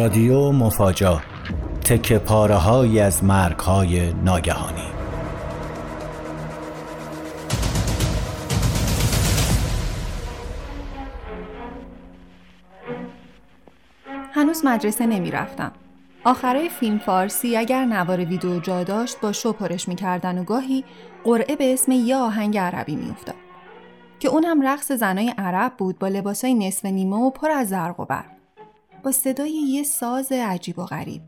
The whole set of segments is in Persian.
رادیو مفاجا تک پاره از مرگ های ناگهانی هنوز مدرسه نمی رفتم. آخرای فیلم فارسی اگر نوار ویدیو جا داشت با شو پرش می‌کردن و گاهی قرعه به اسم یه آهنگ عربی میافتاد که اون هم رقص زنای عرب بود با لباسای نصف نیمه و پر از زرق و برق با صدای یه ساز عجیب و غریب.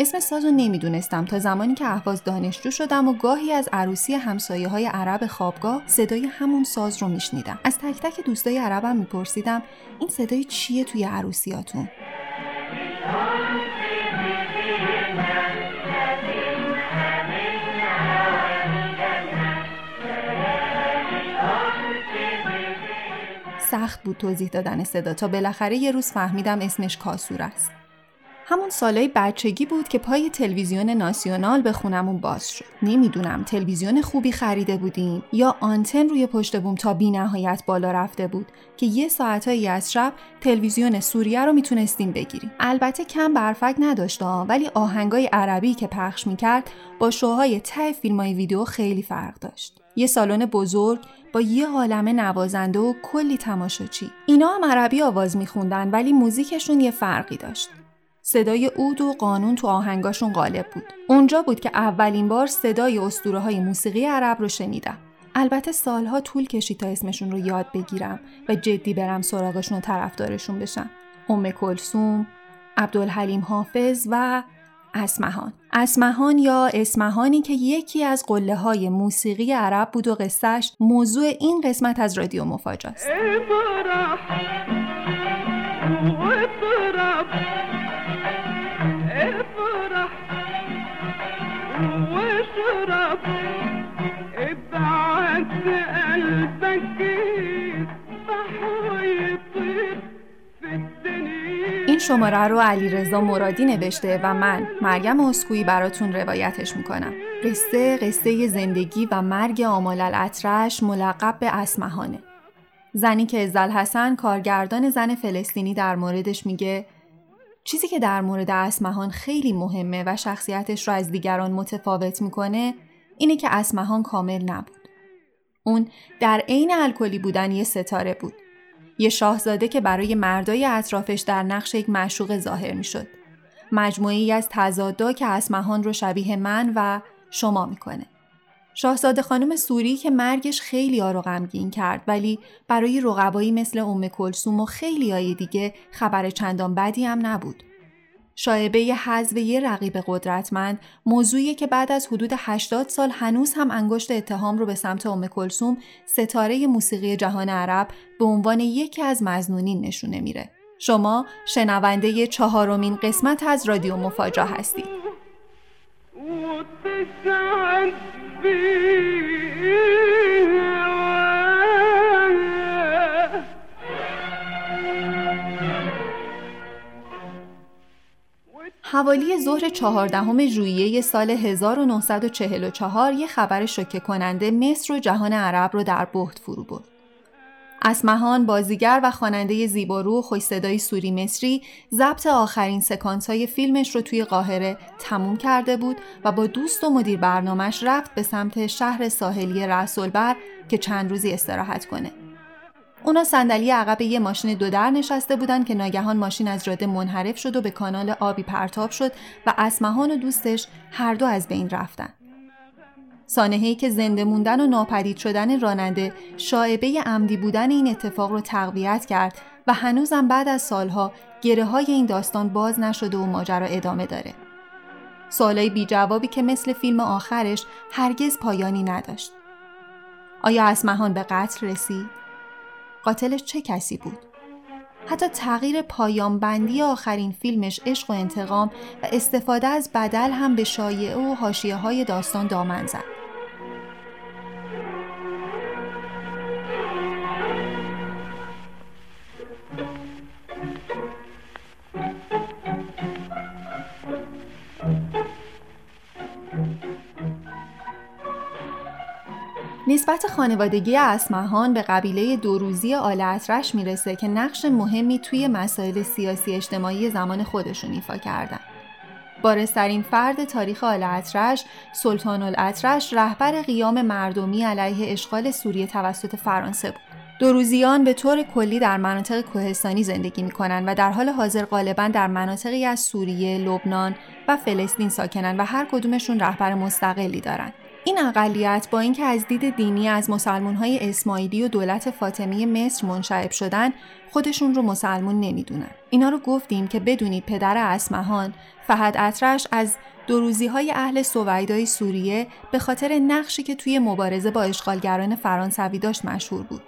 اسم ساز رو نمی‌دونستم تا زمانی که احواز دانشجو شدم و گاهی از عروسی همسایه های عرب خوابگاه صدای همون ساز رو میشنیدم. از تک تک دوستای عربم میپرسیدم این صدای چیه توی عروسیاتون؟ سخت بود توضیح دادن صدا تا بالاخره یه روز فهمیدم اسمش کاسور است. همون سالهای بچگی بود که پای تلویزیون ناسیونال به خونمون باز شد. نمی‌دونم تلویزیون خوبی خریده بودیم یا آنتن روی پشت بوم تا بی نهایت بالا رفته بود که یه ساعتهایی از شب تلویزیون سوریه رو می‌تونستیم بگیریم. البته کم برفک نداشت ولی آهنگای عربی که پخش می‌کرد با شوهای ته فیلمای ویدیو خیلی فرق داشت. یه سالن بزرگ با یه عالمه نوازنده و کلی تماشاچی. اینا هم عربی آواز میخوندن ولی موزیکشون یه فرقی داشت. صدای اود و قانون تو آهنگاشون غالب بود. اونجا بود که اولین بار صدای اسطوره های موسیقی عرب رو شنیدم. البته سالها طول کشید تا اسمشون رو یاد بگیرم و جدی برم سراغشون و طرفدارشون بشم. ام کلسوم، عبدالحلیم حافظ و اسمهان. اسمهان یا اسمهانی که یکی از قله های موسیقی عرب بود و قصهش موضوع این قسمت از رادیو مفاجاست. این شماره رو علی رضا مرادی نوشته و من مریم اسکویی براتون روایتش می‌کنم. قصه قصه زندگی و مرگ آمال الاطرش ملقب به اسمهانه. زنی که ازل حسن کارگردان زن فلسطینی در موردش میگه چیزی که در مورد اسمهان خیلی مهمه و شخصیتش رو از دیگران متفاوت می‌کنه اینه که اسمهان کامل نبود. اون در عین الکلی بودن یه ستاره بود. یه شاهزاده که برای مردای اطرافش در نقش یک معشوق ظاهر می‌شد. مجموعی از تضادا که اسمهان رو شبیه من و شما می‌کنه. شاهزاده خانم سوری که مرگش خیلی آرو غمگین کرد ولی برای رقبایی مثل ام کلسوم و خیلی های دیگه خبر چندان بدی هم نبود. شایبه حذف یه رقیب قدرتمند موضوعی که بعد از حدود 80 سال هنوز هم انگشت اتهام رو به سمت ام کلسوم ستاره موسیقی جهان عرب به عنوان یکی از مزنونین نشونه میره. شما شنونده چهارمین قسمت از رادیو مفاجا هستید. حوالی ظهر چهاردهم ژوئیه سال 1944 یه خبر شوکه کننده مصر و جهان عرب رو در بهت فرو برد. اسمهان بازیگر و خواننده زیبارو و خوش صدای سوری مصری ضبط آخرین سکانس های فیلمش رو توی قاهره تموم کرده بود و با دوست و مدیر برنامهش رفت به سمت شهر ساحلی رسولبر که چند روزی استراحت کنه. اونا صندلی عقب یه ماشین دو در نشسته بودن که ناگهان ماشین از جاده منحرف شد و به کانال آبی پرتاب شد و اسمهان و دوستش هر دو از بین رفتن. سانههی که زنده موندن و ناپدید شدن راننده شاعبه عمدی بودن این اتفاق رو تقویت کرد و هنوزم بعد از سالها گره های این داستان باز نشده و ماجرا ادامه داره. سوالای بی جوابی که مثل فیلم آخرش هرگز پایانی نداشت. آیا اسمهان به قتل رسید؟ قاتلش چه کسی بود؟ حتی تغییر پایان بندی آخرین فیلمش عشق و انتقام و استفاده از بدل هم به شایعه و حاشیه های داستان دامن زد. نسبت خانوادگی اسمهان به قبیله دوروزی آل اطرش می‌رسه که نقش مهمی توی مسائل سیاسی اجتماعی زمان خودشون ایفا کردن. بارسترین فرد تاریخ آل اطرش، سلطان الاطرش رهبر قیام مردمی علیه اشغال سوریه توسط فرانسه بود. دوروزیان به طور کلی در مناطق کوهستانی زندگی می کنند و در حال حاضر غالبا در مناطقی از سوریه، لبنان و فلسطین ساکنند و هر کدومشون رهبر مستقلی دارند. این اقلیت با اینکه از دید دینی از های اسماعیلی و دولت فاطمی مصر منشعب شدن خودشون رو مسلمون نمی‌دونن. اینا رو گفتیم که بدونید پدر اسمهان فهد اطرش از روزی های اهل سویدای سوریه به خاطر نقشی که توی مبارزه با اشغالگران فرانسوی داشت مشهور بود.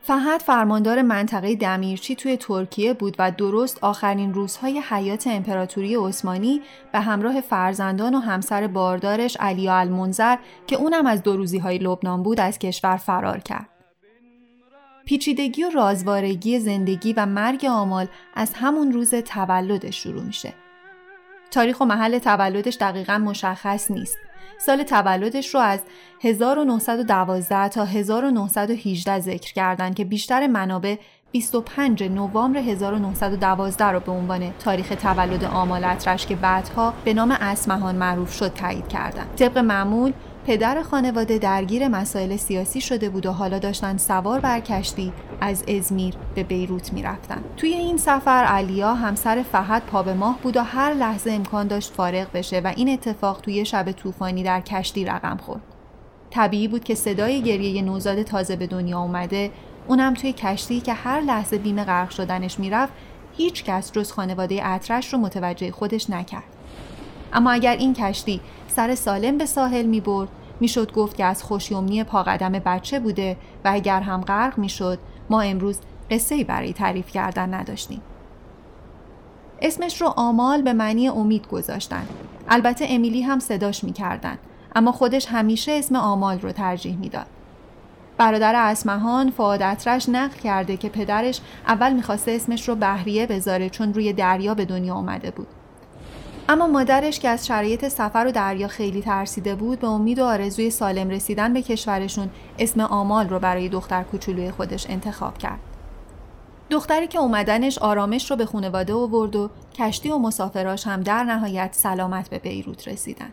فهد فرماندار منطقه دمیرچی توی ترکیه بود و درست آخرین روزهای حیات امپراتوری عثمانی به همراه فرزندان و همسر باردارش علی المنظر که اونم از دو روزی های لبنان بود از کشور فرار کرد. پیچیدگی و رازوارگی زندگی و مرگ آمال از همون روز تولدش شروع میشه. تاریخ و محل تولدش دقیقا مشخص نیست سال تولدش رو از 1912 تا 1918 ذکر کردند که بیشتر منابع 25 نوامبر 1912 رو به عنوان تاریخ تولد آمال اطرش که بعدها به نام اسمهان معروف شد تایید کردند. طبق معمول پدر خانواده درگیر مسائل سیاسی شده بود و حالا داشتن سوار بر کشتی از ازمیر به بیروت می‌رفتن. توی این سفر علیا همسر فهد پا به ماه بود و هر لحظه امکان داشت فارغ بشه و این اتفاق توی شب طوفانی در کشتی رقم خورد. طبیعی بود که صدای گریه نوزاد تازه به دنیا اومده. اونم توی کشتی که هر لحظه بیم غرق شدنش می‌رفت هیچ کس جز خانواده اطرش رو متوجه خودش نکرد. اما اگر این کشتی سر سالم به ساحل می برد می‌شد گفت که از خوشیومنی پاقدم بچه بوده و اگر هم غرق می‌شد ما امروز قصه برای تعریف کردن نداشتیم. اسمش رو آمال به معنی امید گذاشتن. البته امیلی هم صداش می‌کردن اما خودش همیشه اسم آمال رو ترجیح می‌داد. برادر اسمهان فعاد اطرش نقل کرده که پدرش اول می‌خواسته اسمش رو بحریه بذاره چون روی دریا به دنیا آمده بود. اما مادرش که از شرایط سفر و دریا خیلی ترسیده بود به امید و آرزوی سالم رسیدن به کشورشون اسم آمال رو برای دختر کوچولوی خودش انتخاب کرد. دختری که اومدنش آرامش رو به خانواده آورد و کشتی و مسافراش هم در نهایت سلامت به بیروت رسیدن.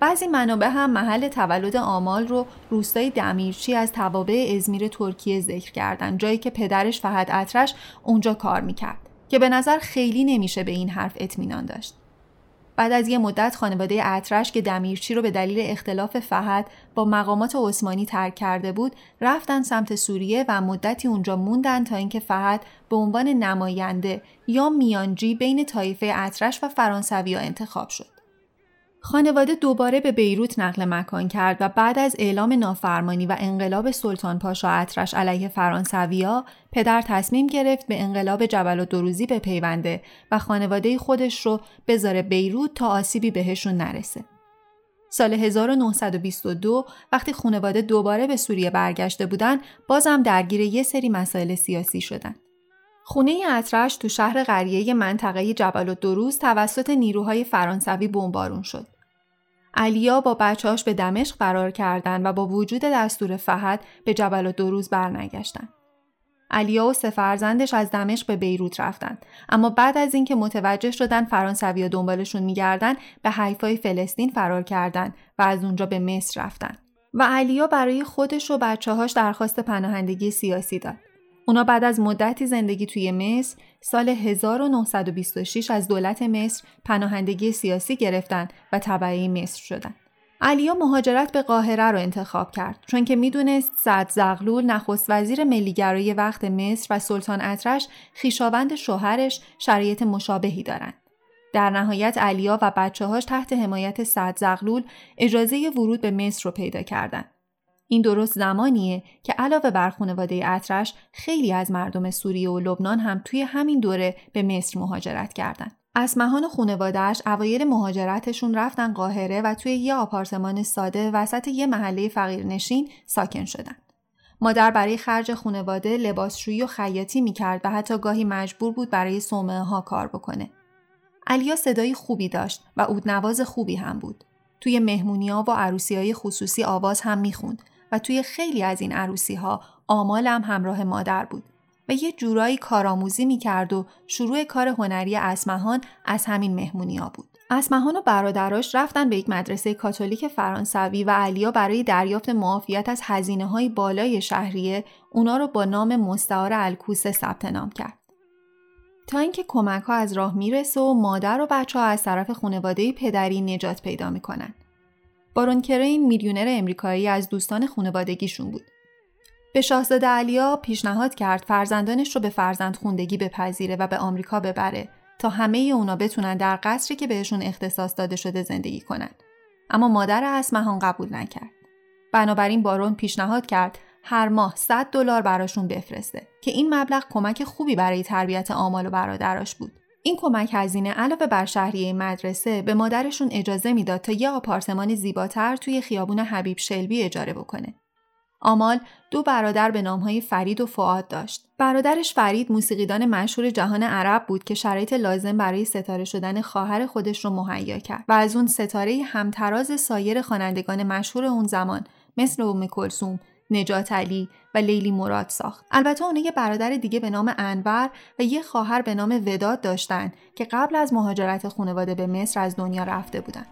بعضی منابع هم محل تولد آمال رو روستای دمیرچی از توابع ازمیر ترکیه ذکر کردن جایی که پدرش فهد اطرش اونجا کار می‌کرد. که به نظر خیلی نمیشه به این حرف اطمینان داشت. بعد از یه مدت خانواده اطرش که دمیرچی رو به دلیل اختلاف فهد با مقامات عثمانی ترک کرده بود رفتن سمت سوریه و مدتی اونجا موندن تا اینکه فهد به عنوان نماینده یا میانجی بین طایفه اطرش و فرانسویا انتخاب شد. خانواده دوباره به بیروت نقل مکان کرد و بعد از اعلام نافرمانی و انقلاب سلطان پاشا اطرش علیه فرانسویا پدر تصمیم گرفت به انقلاب جبل و دروزی بپیونده و خانواده خودش رو بذاره بیروت تا آسیبی بهشون نرسه. سال 1922 وقتی خانواده دوباره به سوریه برگشته بودن بازم درگیر یه سری مسائل سیاسی شدن. خونه اطرش تو شهر قریه منطقه جبل و دروز توسط نیروهای فرانسوی بمبارون شد. علیا با بچهاش به دمشق فرار کردند و با وجود دستور فهد به جبل و دروز برنگشتند. علیا و سه فرزندش از دمشق به بیروت رفتند اما بعد از اینکه متوجه شدن فرانسویا دنبالشون میگردن به حیفای فلسطین فرار کردند و از اونجا به مصر رفتند و علیا برای خودش و بچههاش درخواست پناهندگی سیاسی داد. اونا بعد از مدتی زندگی توی مصر سال 1926 از دولت مصر پناهندگی سیاسی گرفتن و تبعی مصر شدن. علیا مهاجرت به قاهره رو انتخاب کرد چون که می‌دونست سعد زغلول نخست وزیر ملیگرایی وقت مصر و سلطان اطرش خیشاوند شوهرش شرایط مشابهی دارند. در نهایت علیا و بچه هاش تحت حمایت سعد زغلول اجازه ورود به مصر رو پیدا کردند. این درست زمانیه که علاوه بر خانواده اطرش خیلی از مردم سوریه و لبنان هم توی همین دوره به مصر مهاجرت کردند. اسمهان و خانوادهش اوایل مهاجرتشون رفتن قاهره و توی یه آپارتمان ساده وسط یه محله فقیرنشین ساکن شدن. مادر برای خرج خانواده لباسشویی و خیاطی می‌کرد و حتی گاهی مجبور بود برای صومعه ها کار بکنه. علیا صدای خوبی داشت و اودنواز خوبی هم بود. توی مهمونیا و عروسی های خصوصی آواز هم می‌خوند و توی خیلی از این عروسی ها آمالم همراه مادر بود و یه جورایی کارآموزی می‌کرد و شروع کار هنری اسمهان از همین مهمونیا بود. اسمهان و برادراش رفتن به یک مدرسه کاتولیک فرانسوی و علیا برای دریافت معافیت از هزینه های بالای شهریه اونا رو با نام مستعار الکوسه ثبت نام کرد. تا اینکه کمک ها از راه می‌رسه و مادر و بچه ها از طرف خانواده پدری نجات پیدا می‌کنن. بارون کرین میلیونر امریکایی از دوستان خانوادگیشون بود. به شاهزاده علیا پیشنهاد کرد فرزندانش رو به فرزند خوندگی بپذیره و به آمریکا ببره تا همه اونا بتونن در قصری که بهشون اختصاص داده شده زندگی کنن. اما مادر اسمهان قبول نکرد. بنابراین بارون پیشنهاد کرد هر ماه 100 دلار براشون بفرسته که این مبلغ کمک خوبی برای تربیت آمال و برادراش بود. این کمک هزینه علاوه بر شهریه مدرسه به مادرشون اجازه می‌داد تا یه آپارتمان زیباتر توی خیابون حبیب شلبی اجاره بکنه. آمال دو برادر به نامهای فرید و فعاد داشت. برادرش فرید موسیقیدان مشهور جهان عرب بود که شرایط لازم برای ستاره شدن خواهر خودش رو مهیا کرد و از اون ستاره همتراز سایر خوانندگان مشهور اون زمان مثل ام کلثوم، نجات علی و لیلی مراد ساخت. البته اونها یه برادر دیگه به نام انور و یه خواهر به نام وداد داشتن که قبل از مهاجرت خانواده به مصر از دنیا رفته بودن.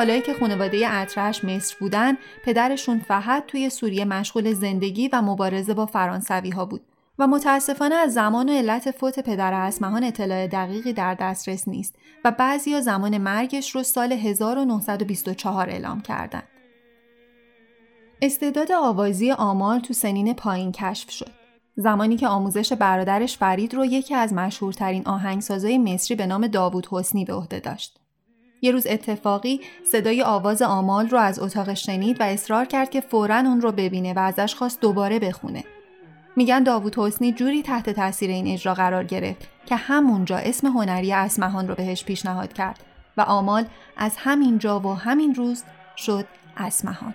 سالهایی که خانواده اطرش مصر بودن پدرشون فحد توی سوریه مشغول زندگی و مبارزه با فرانسوی ها بود و متاسفانه از زمان و علت فوت پدر اسمهان اطلاع دقیقی در دسترس نیست و بعضی زمان مرگش رو سال 1924 اعلام کردند. استعداد آوازی آمال تو سنین پایین کشف شد. زمانی که آموزش برادرش فرید رو یکی از مشهورترین آهنگسازای مصری به نام داوود حسنی به عهده داشت. یه روز اتفاقی صدای آواز آمال رو از اتاق شنید و اصرار کرد که فورا اون رو ببینه و ازش خواست دوباره بخونه. میگن داوود حسنی جوری تحت تاثیر این اجرا قرار گرفت که همونجا اسم هنری اسمهان رو بهش پیشنهاد کرد و آمال از همین جا و همین روز شد اسمهان.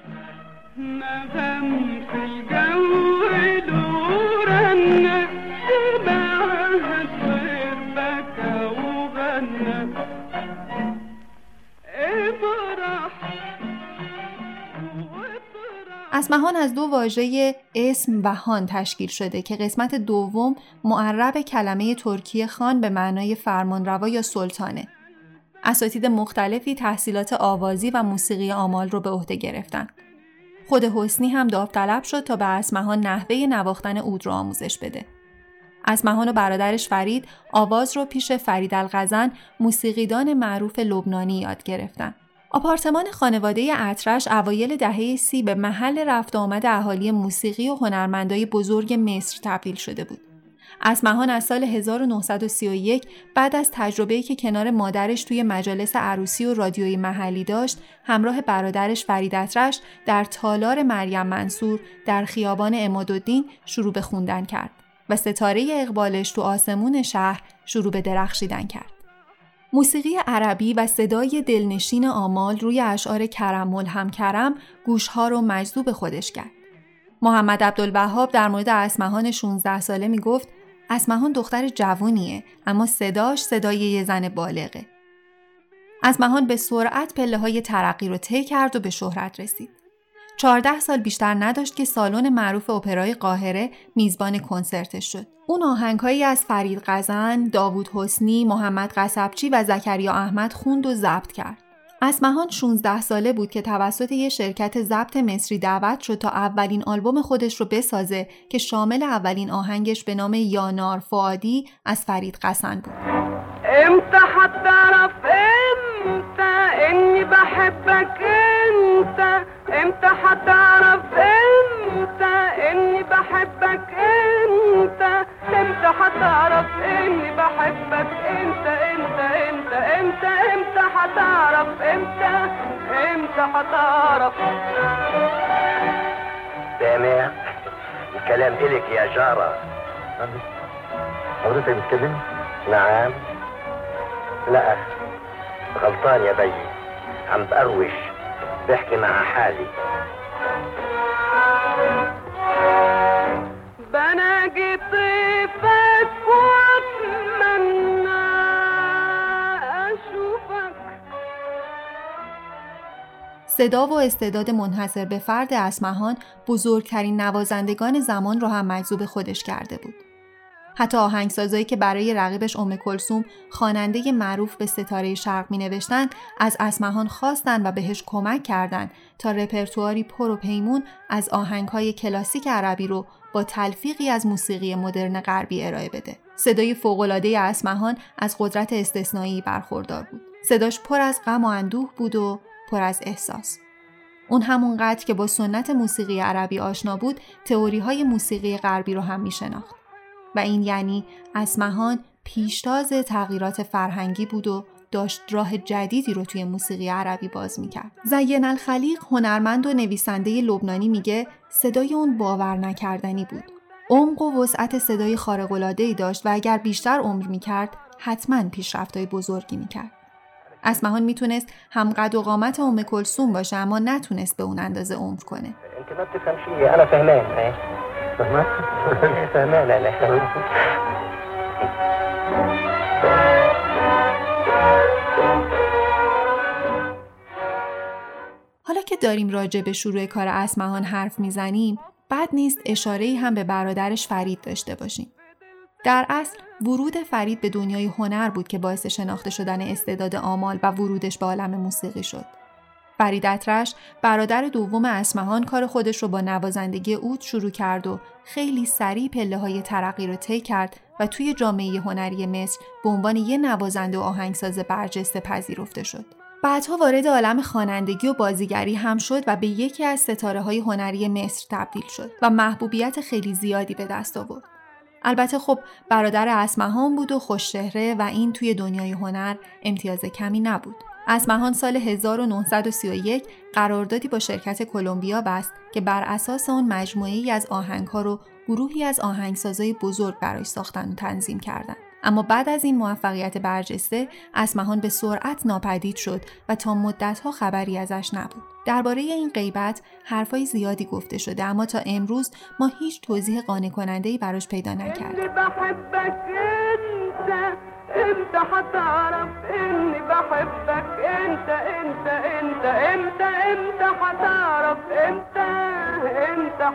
اسمهان از دو واژه اسم و هان تشکیل شده که قسمت دوم معرب کلمه ترکی خان به معنای فرمانروا یا سلطانه. اساتید مختلفی تحصیلات آوازی و موسیقی آمال رو به عهده گرفتن. خود حسنی هم داوطلب شد تا به اسمهان نحوه نواختن اود رو آموزش بده. اسمهان و برادرش فرید آواز رو پیش فرید الغزن موسیقیدان معروف لبنانی یاد گرفتن. آپارتمان خانواده اطرش اوایل دهه سی به محل رفت آمد اهالی موسیقی و هنرمندای بزرگ مصر تبدیل شده بود. اسمهان از سال 1931 بعد از تجربه‌ای که کنار مادرش توی مجالس عروسی و رادیوی محلی داشت، همراه برادرش فرید اطرش در تالار مریم منصور در خیابان امادالدین شروع به خوندن کرد و ستاره اقبالش تو آسمون شهر شروع به درخشیدن کرد. موسیقی عربی و صدای دلنشین آمال روی اشعار کرم ملهم کرم گوشها رو مجذوب خودش کرد. محمد عبدالوهاب در مورد اسمهان 16 ساله می گفت اسمهان دختر جوونیه اما صداش صدای یه زن بالغه. اسمهان به سرعت پله های ترقی رو طی کرد و به شهرت رسید. 14 سال بیشتر نداشت که سالن معروف اپرای قاهره میزبان کنسرتش شد. اون آهنگهایی از فرید قزن، داوود حسنی، محمد قصبچی و زکریا احمد خوند و ضبط کرد. اسمهان 16 ساله بود که توسط یه شرکت ضبط مصری دعوت شد تا اولین آلبوم خودش رو بسازه که شامل اولین آهنگش به نام یانار فعادی از فرید قسن بود. امتى حتعرف بحبك انت إمتى هتعرف اني بحبك انت. انت انت. انت إمتى هتعرف إمتى إمتى هتعرف سامع الكلام إلك يا جارة. حضرتك بتكلمني؟ نعم. لا غلطان يا بي عم بقروش بحكي مع حالي بناجي طيفك واتمنى اشوفك صدا و استعداد منحصر به فرد اسمهان بزرگترین نوازندگان زمان را هم مجذوب خودش کرده بود. حتی آهنگسازایی که برای رقیبش ام کلسوم خواننده معروف به ستاره شرق می نوشتن از اسمهان خواستند و بهش کمک کردند تا رپرتواری پر و پیمون از آهنگهای کلاسیک عربی رو با تلفیقی از موسیقی مدرن غربی ارائه بده. صدای فوق‌العاده اسمهان از قدرت استثنایی برخوردار بود. صداش پر از غم و اندوه بود و پر از احساس. اون همونقدر که با سنت موسیقی عربی آشنا بود، تئوری های موسیقی غربی رو هم می شناخت. و این یعنی اسمهان پیشتاز تغییرات فرهنگی بود و داشت راه جدیدی رو توی موسیقی عربی باز می‌کرد. زین الخلیق هنرمند و نویسنده لبنانی میگه صدای اون باور نکردنی بود. عمق و وسعت صدای خارق‌العاده‌ای داشت و اگر بیشتر عمر می‌کرد حتما پیشرفت‌های بزرگی می‌کرد. اسمهان می‌تونست هم قد و قامت ام کلثوم باشه اما نتونست به اون اندازه عمر کنه. حالا که داریم راجع به شروع کار اسمهان حرف می‌زنیم بد نیست اشاره هم به برادرش فرید داشته باشیم. در اصل ورود فرید به دنیای هنر بود که باعث شناخته شدن استعداد آمال و ورودش به عالم موسیقی شد. فرید اطرش برادر دوم اسمهان کار خودش رو با نوازندگی اود شروع کرد و خیلی سریع پله های ترقی رو طی کرد و توی جامعه هنری مصر به عنوان یه نوازنده و آهنگساز برجسته پذیرفته شد. بعدها وارد عالم خوانندگی و بازیگری هم شد و به یکی از ستاره های هنری مصر تبدیل شد و محبوبیت خیلی زیادی به دست آورد. البته خب برادر اسمهان بود و خوششهره و این توی دنیای هنر امتیاز کمی نبود. اسمهان سال 1931 قراردادی با شرکت کلمبیا بست که بر اساس آن مجموعی از آهنگها رو گروهی از آهنگسازای بزرگ برای ساختن و تنظیم کردند. اما بعد از این موفقیت برجسته اسمهان به سرعت ناپدید شد و تا مدتها خبری ازش نبود درباره این غیبت حرفای زیادی گفته شده اما تا امروز ما هیچ توضیح قانع کننده ای براش پیدا نکردیم امتى هتعرف اني بحبك انت انت انت امتى امتى هتعرف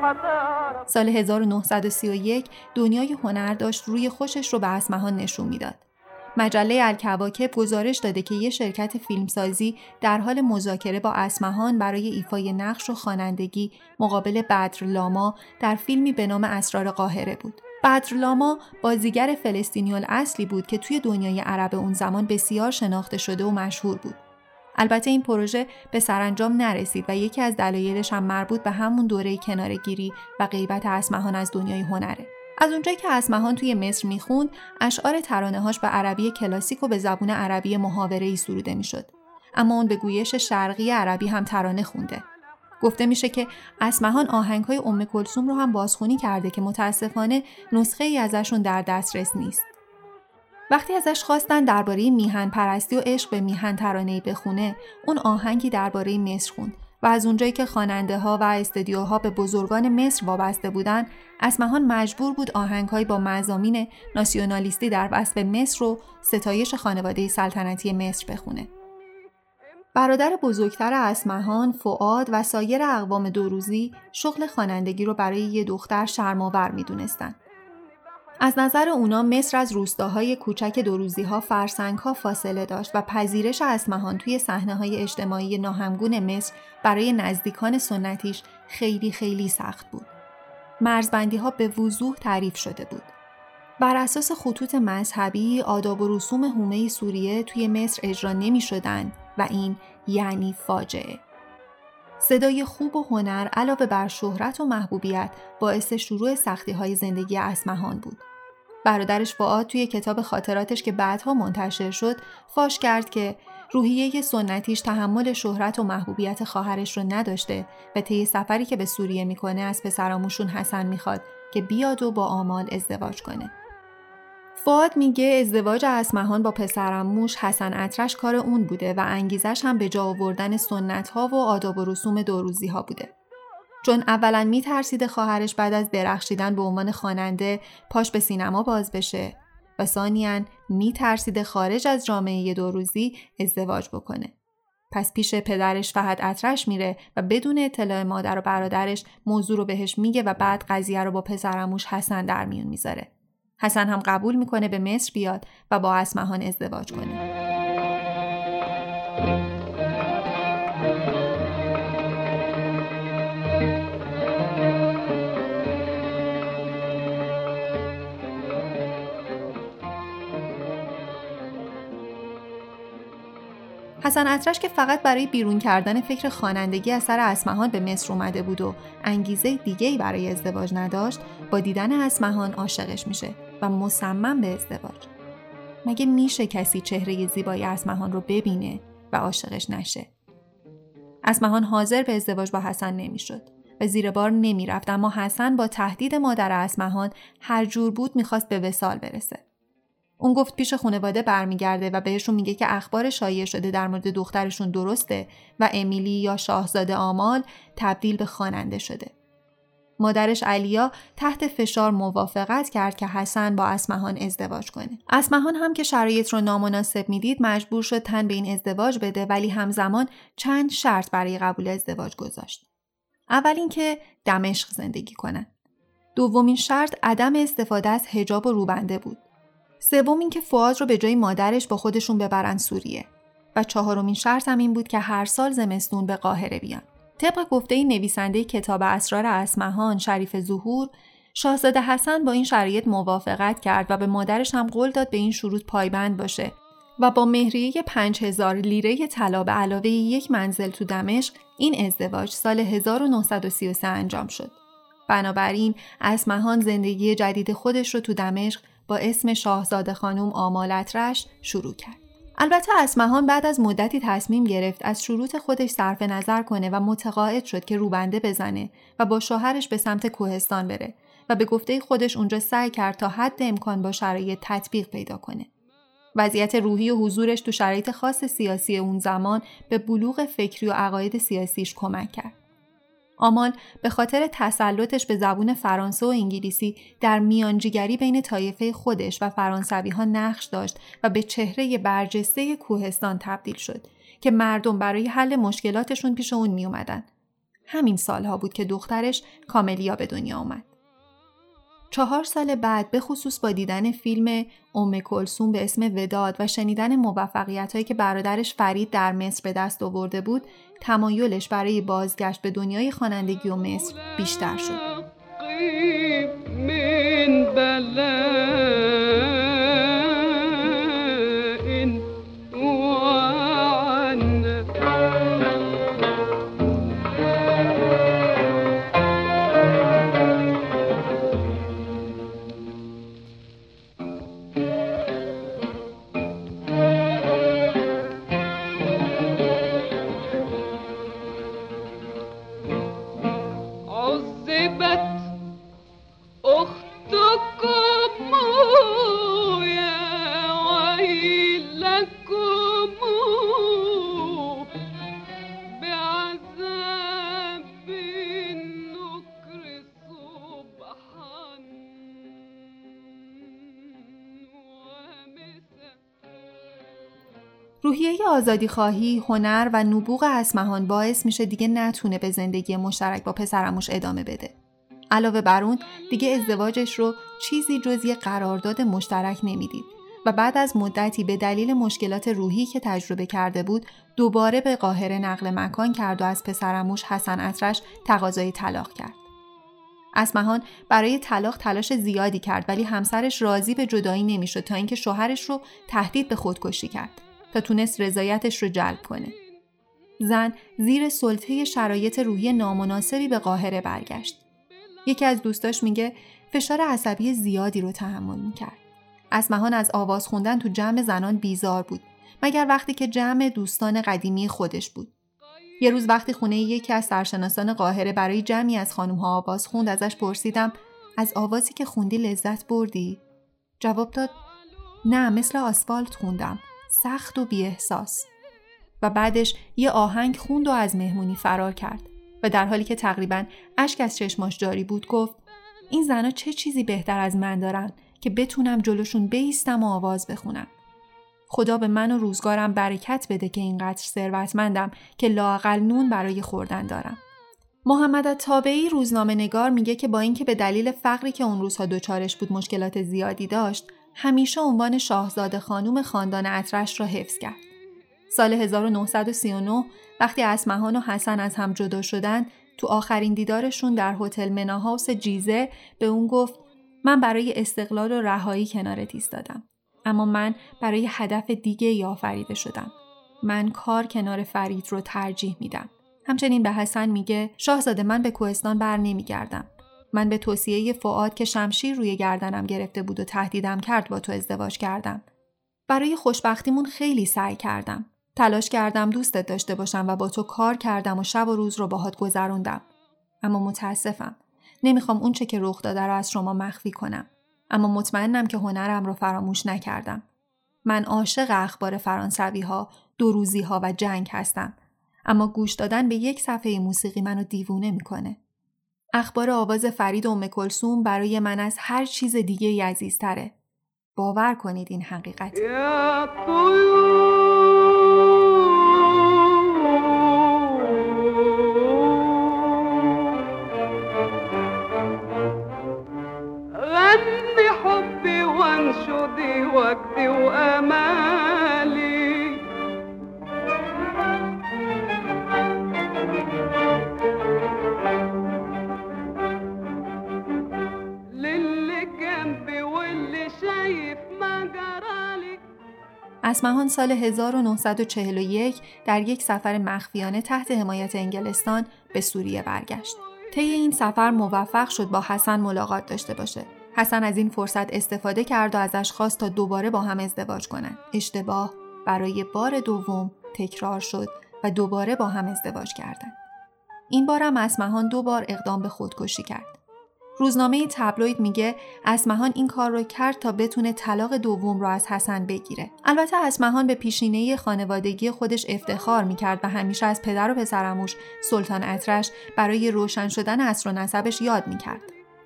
هتعرف سال 1931 دنیای هنر داشت روی خوشش رو به اسمهان نشون می‌داد. مجله الکواکب گزارش داده که یه شرکت فیلمسازی در حال مذاکره با اسمهان برای ایفای نقش و خوانندگی مقابل بدر لاما در فیلمی به نام اسرار قاهره بود. بدر لاما بازیگر فلسطینی اصلی بود که توی دنیای عرب اون زمان بسیار شناخته شده و مشهور بود. البته این پروژه به سرانجام نرسید و یکی از دلایلش هم مربوط به همون دوره کنارگیری و غیبت اسمهان از دنیای هنره. از اونجایی که اسمهان توی مصر می‌خوند، اشعار ترانه‌هاش به عربی کلاسیک و به زبون عربی محاوره‌ای سروده می‌شد. اما اون به گویش شرقی عربی هم ترانه خونده. گفته میشه که اسمهان آهنگهای ام کلثوم رو هم بازخونی کرده که متاسفانه نسخه ای ازشون در دسترس نیست. وقتی ازش خواستن درباره میهن پرستی و عشق به میهن ترانه‌ای بخونه، اون آهنگی درباره مصر خوند و از اونجایی که خواننده ها و استدیوها به بزرگان مصر وابسته بودن، اسمهان مجبور بود آهنگهایی با مزامین ناسیونالیستی در وصف مصر و ستایش خانواده سلطنتی مصر بخونه. برادر بزرگتر اسمهان، فعاد و سایر اقوام دوروزی شغل خوانندگی رو برای یه دختر شرماور می‌دونستند. از نظر اونا مصر از روستاهای کوچک دوروزی ها فرسنگ ها فاصله داشت و پذیرش اسمهان توی صحنه های اجتماعی ناهمگون مصر برای نزدیکان سنتیش خیلی خیلی سخت بود. مرزبندی ها به وضوح تعریف شده بود. بر اساس خطوط مذهبی آداب و رسوم هومه سوریه توی مصر اجرا نمی شدن و این یعنی فاجعه. صدای خوب و هنر علاوه بر شهرت و محبوبیت باعث شروع سختی های زندگی اسمهان بود. برادرش فعاد توی کتاب خاطراتش که بعدها منتشر شد فاش کرد که روحیه سنتیش تحمل شهرت و محبوبیت خواهرش رو نداشته و طی سفری که به سوریه می‌کنه از پسراموشون حسن می‌خواد که بیاد و با آمال ازدواج کنه. فاد میگه ازدواج اسمهان با پسرموش حسن اطرش کار اون بوده و انگیزش هم به جا آوردن سنت ها و آداب و رسوم دوروزی ها بوده. چون اولا میترسیده خواهرش بعد از درخشیدن به عنوان خواننده پاش به سینما باز بشه و ثانیا میترسیده خارج از جامعه دوروزی ازدواج بکنه. پس پیش پدرش فهد اطرش میره و بدون اطلاع مادر و برادرش موضوع رو بهش میگه و بعد قضیه رو با پسرموش حسن در میون می‌ذاره. حسن هم قبول می‌کنه به مصر بیاد و با اسمهان ازدواج کنه. حسن اطرش که فقط برای بیرون کردن فکر خوانندگی از سر اسمهان به مصر اومده بود و انگیزه دیگه برای ازدواج نداشت با دیدن اسمهان عاشقش میشه و مصمم به ازدواج. مگه میشه کسی چهره زیبای اسمهان رو ببینه و عاشقش نشه؟ اسمهان حاضر به ازدواج با حسن نمی‌شد و زیر بار نمی‌رفت اما حسن با تهدید مادر اسمهان هر جور بود می‌خواست به وسال برسه. اون گفت پیش خانواده برمیگرده و بهشون میگه که اخبار شایع شده در مورد دخترشون درسته و امیلی یا شاهزاده آمال تبدیل به خواننده شده. مادرش علیا تحت فشار موافقت کرد که حسن با اسمهان ازدواج کنه. اسمهان هم که شرایط رو نامناسب می‌دید مجبور شد تن به این ازدواج بده ولی همزمان چند شرط برای قبول ازدواج گذاشت. اول اینکه دمشق زندگی کنند. دومین شرط عدم استفاده از حجاب و روبنده بود. سوم اینکه فواد رو به جای مادرش با خودشون ببرن سوریه و چهارمین شرط هم این بود که هر سال زمستون به قاهره بیان. طبق گفته نویسنده کتاب اسرار اسمهان شریف ظهور شاهزاده حسن با این شرایط موافقت کرد و به مادرش هم قول داد به این شروط پایبند باشه و با مهریه 5000 لیره طلا به علاوه یک منزل تو دمشق این ازدواج سال 1933 انجام شد. بنابراین اسمهان زندگی جدید خودش رو تو دمشق با اسم شاهزاده خانم آمالترش شروع کرد. البته اسمهان بعد از مدتی تصمیم گرفت از شروط خودش صرف نظر کنه و متقاعد شد که روبنده بزنه و با شوهرش به سمت کوهستان بره و به گفته خودش اونجا سعی کرد تا حد امکان با شرایط تطبیق پیدا کنه. وضعیت روحی و حضورش تو شرایط خاص سیاسی اون زمان به بلوغ فکری و عقاید سیاسیش کمک کرد. آمال به خاطر تسلطش به زبون فرانسه و انگلیسی در میانجیگری بین طایفه خودش و فرانسوی ها نقش داشت و به چهره برجسته کوهستان تبدیل شد که مردم برای حل مشکلاتشون پیش اون می اومدن. همین سالها بود که دخترش کاملیا به دنیا آمد. چهار سال بعد به خصوص با دیدن فیلم ام کلسوم به اسم وداد و شنیدن موفقیت هایی که برادرش فرید در مصر به دست آورده بود تمایلش برای بازگشت به دنیای خوانندگی و مصر بیشتر شد. آزادی خواهی، هنر و نبوغ اسمهان باعث میشه دیگه نتونه به زندگی مشترک با پسرموش ادامه بده. علاوه بر اون دیگه ازدواجش رو چیزی جز یه قرارداد مشترک نمی‌دید و بعد از مدتی به دلیل مشکلات روحی که تجربه کرده بود دوباره به قاهره نقل مکان کرد و از پسرموش حسن اطرش تقاضای طلاق کرد. اسمهان برای طلاق تلاش زیادی کرد ولی همسرش راضی به جدایی نمی‌شد تا اینکه شوهرش رو تهدید به خودکشی کرد. تا تونست رضایتش رو جلب کنه. زن زیر سلطه شرایط روحی نامناسبی به قاهره برگشت. یکی از دوستاش میگه فشار عصبی زیادی رو تحمل می‌کرد. اسمهان از آواز خوندن تو جمع زنان بیزار بود مگر وقتی که جمع دوستان قدیمی خودش بود. یه روز وقتی خونه یکی از سرشناسان قاهره برای جمعی از خانم ها آواز خوند ازش پرسیدم از آوازی که خوندی لذت بردی؟ جواب داد نه مثل آسفالت خوندم سخت و بی احساس. و بعدش یه آهنگ خوند و از مهمونی فرار کرد و در حالی که تقریبا اشک از چشماش جاری بود گفت این زنا چه چیزی بهتر از من دارن که بتونم جلوشون بیستم و آواز بخونم. خدا به من و روزگارم برکت بده که اینقدر ثروتمندم که لاقل نون برای خوردن دارم. محمد تابعی روزنامه نگار میگه که با اینکه به دلیل فقری که اون روزها دچارش بود مشکلات زیادی داشت همیشه عنوان شاهزاده خانوم خاندان اطرش را حفظ کرد. سال 1939 وقتی اسمهان و حسن از هم جدا شدند تو آخرین دیدارشون در هتل مناهاوس جیزه به اون گفت من برای استقلال و رهایی کنارت ایستادم اما من برای هدف دیگه ای آفریده شدم. من کار کنار فرید رو ترجیح میدم. همچنین به حسن میگه شاهزاده من به کوهستان بر نمیگردم. من به توصیه فعاد که شمشیر روی گردنم گرفته بود و تهدیدم کرد با تو ازدواج کردم برای خوشبختیمون خیلی سعی کردم تلاش کردم دوستت داشته باشم و با تو کار کردم و شب و روز رو باهات گذروندم. اما متاسفم. نمی‌خوام اون چه که رخ داده رو از شما مخفی کنم. اما مطمئنم که هنرم رو فراموش نکردم. من عاشق اخبار فرانسوی ها، دو روزی ها و جنگ هستم. اما گوش دادن به یک صفحه موسیقی منو دیوونه می‌کنه. اخبار آواز فرید ام کلسوم برای من از هر چیز دیگه عزیزتره. باور کنید این حقیقت. وجدي وامالي اسمهان سال 1941 در یک سفر مخفیانه تحت حمایت انگلستان به سوریه برگشت. طی این سفر موفق شد با حسن ملاقات داشته باشه حسن از این فرصت استفاده کرد و ازش خواست تا دوباره با هم ازدواج کنند. اشتباه برای بار دوم تکرار شد و دوباره با هم ازدواج کردند. این بارم اسمهان دو بار اقدام به خودکشی کرد. روزنامه تبلوید میگه اسمهان این کار رو کرد تا بتونه طلاق دوم رو از حسن بگیره. البته اسمهان به پیشینه خانوادگی خودش افتخار می‌کرد و همیشه از پدر و پسرموش سلطان اطرش برای روشن شدن اصر و نسبش یاد می‌کرد.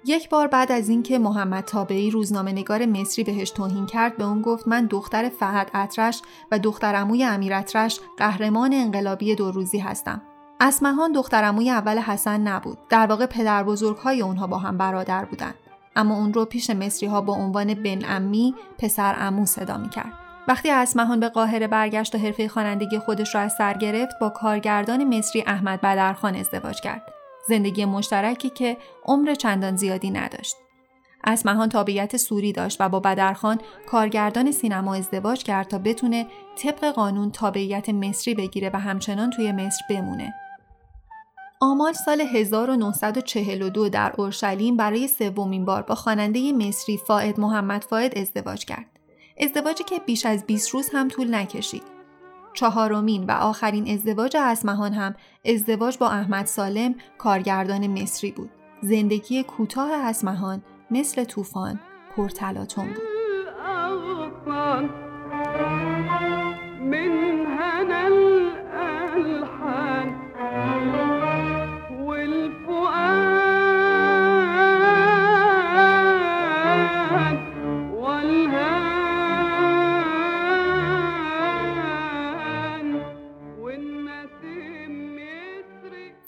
یک بار بعد از اینکه محمد تابعی روزنامه نگار مصری بهش توهین کرد به اون گفت من دختر فهد اطرش و دختر عموی امیر اطرش قهرمان انقلابی دو روزی هستم. اسمهان دختر عموی اول حسن نبود. در واقع پدر بزرگ های اونها با هم برادر بودند. اما اون رو پیش مصری ها با عنوان بن امی پسر امو صدا می کرد. وقتی اسمهان به قاهره برگشت و حرفه خوانندگی خودش را از سر گرفت با کارگردان مصری احمد بدرخان ازدواج کرد. زندگی مشترکی که عمر چندان زیادی نداشت. اسمهان تابعیت سوری داشت و با بدرخان کارگردان سینما ازدواج کرد تا بتونه طبق قانون تابعیت مصری بگیره و همچنان توی مصر بمونه. آمال سال 1942 در اورشلیم برای سومین بار با خواننده مصری فائد محمد فائد ازدواج کرد. ازدواجی که بیش از 20 روز هم طول نکشید. چهارمین و آخرین ازدواج اسمهان هم ازدواج با احمد سالم کارگردان مصری بود. زندگی کوتاه اسمهان مثل طوفان پرتلاتون بود.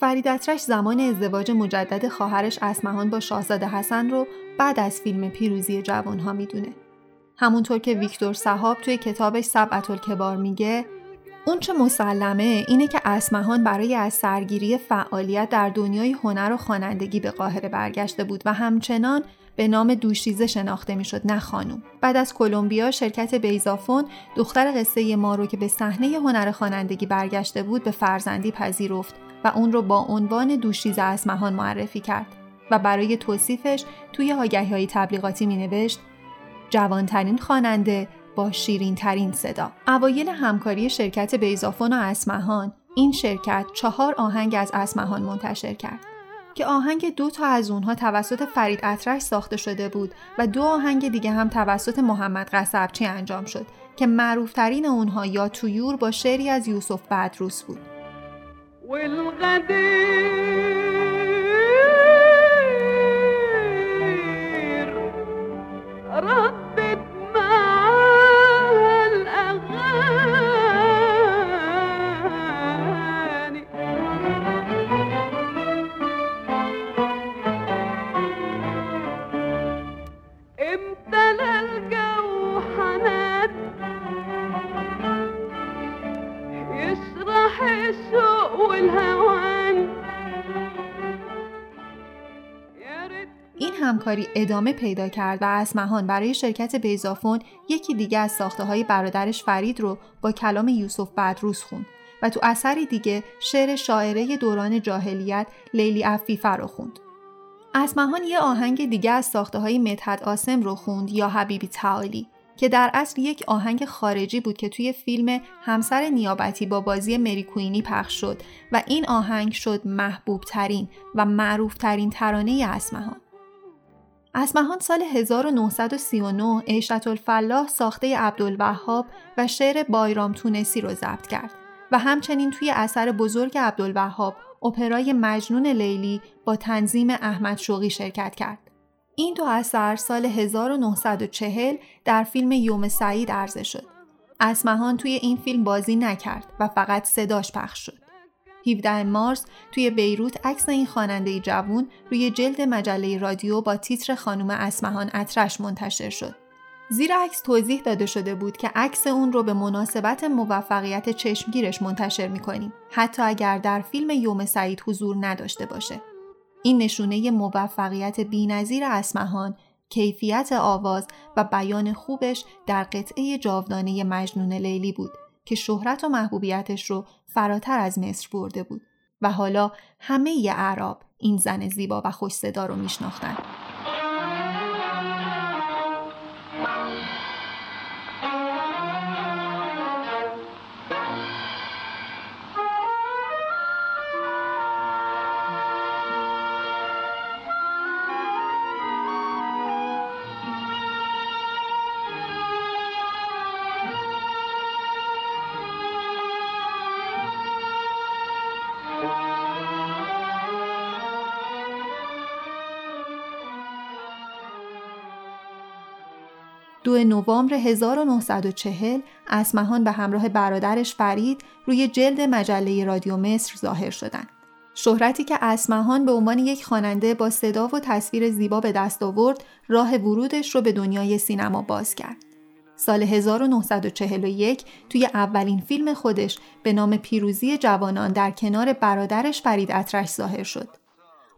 فرید اطرش زمان ازدواج مجدد خواهرش اسمهان با شاهزاده حسن رو بعد از فیلم پیروزی جوانها می‌دونه. همونطور که ویکتور صحاب توی کتابش سبعت الکبار میگه اون چه مسلمه اینه که اسمهان برای از سرگیری فعالیت در دنیای هنر و خوانندگی به قاهره برگشته بود و همچنان به نام دوشیزه شناخته می‌شد نه خانوم بعد از کلمبیا شرکت بیزافون دختر قصه ما رو که به صحنه هنر خوانندگی برگشته بود به فرزندی پذیرفت و اون رو با عنوان دوشیزه اسمهان معرفی کرد و برای توصیفش توی آگهی های تبلیغاتی می نوشت جوانترین خواننده با شیرین ترین صدا. اوایل همکاری شرکت بیزافون و اسمهان این شرکت چهار آهنگ از اسمهان منتشر کرد. که آهنگ دو تا از اونها توسط فرید اطرش ساخته شده بود و دو آهنگ دیگه هم توسط محمد قصبچی انجام شد که معروفترین اونها یا تویور با شعری از یوسف بدروس بود. والغدير رد همکاری ادامه پیدا کرد و اسمهان برای شرکت بیزافون یکی دیگه از ساخته های برادرش فرید رو با کلام یوسف بدروس خوند و تو اثری دیگه شعر شاعره دوران جاهلیت لیلی عفیفه رو خوند. اسمهان یه آهنگ دیگه از ساخته های مدحت آسم رو خوند یا حبیبی تعالی که در اصل یک آهنگ خارجی بود که توی فیلم همسر نیابتی با بازی مری کوینی پخش شد و این آهنگ شد محبوب ترین و معروف ترین ترانه اسمهان. اسمهان سال 1939 عیشت الفلاح ساخته عبدالوهاب و شعر بایرام تونسی رو ضبط کرد و همچنین توی اثر بزرگ عبدالوهاب اپرای مجنون لیلی با تنظیم احمد شوقی شرکت کرد. این دو اثر سال 1940 در فیلم یوم سعید عرضه شد. اسمهان توی این فیلم بازی نکرد و فقط صداش پخش شد. 17 مارس توی بیروت عکس این خواننده جوون روی جلد مجله رادیو با تیتر خانم اسمهان اطرش منتشر شد. زیر عکس توضیح داده شده بود که عکس اون رو به مناسبت موفقیت چشمگیرش منتشر می‌کنیم حتی اگر در فیلم یوم سعید حضور نداشته باشه. این نشونه موفقیت بینظیر اسمهان کیفیت آواز و بیان خوبش در قطعه جاودانه مجنون لیلی بود که شهرت و محبوبیتش رو فراتر از مصر برده بود و حالا همه اعراب این زن زیبا و خوش صدا رو میشناختند. دو نوامبر 1940 اسمهان به همراه برادرش فرید روی جلد مجله رادیو مصر ظاهر شدند. شهرتی که اسمهان به عنوان یک خواننده با صدا و تصویر زیبا به دست آورد راه ورودش رو به دنیای سینما باز کرد. سال 1941 توی اولین فیلم خودش به نام پیروزی جوانان در کنار برادرش فرید اطرش ظاهر شد.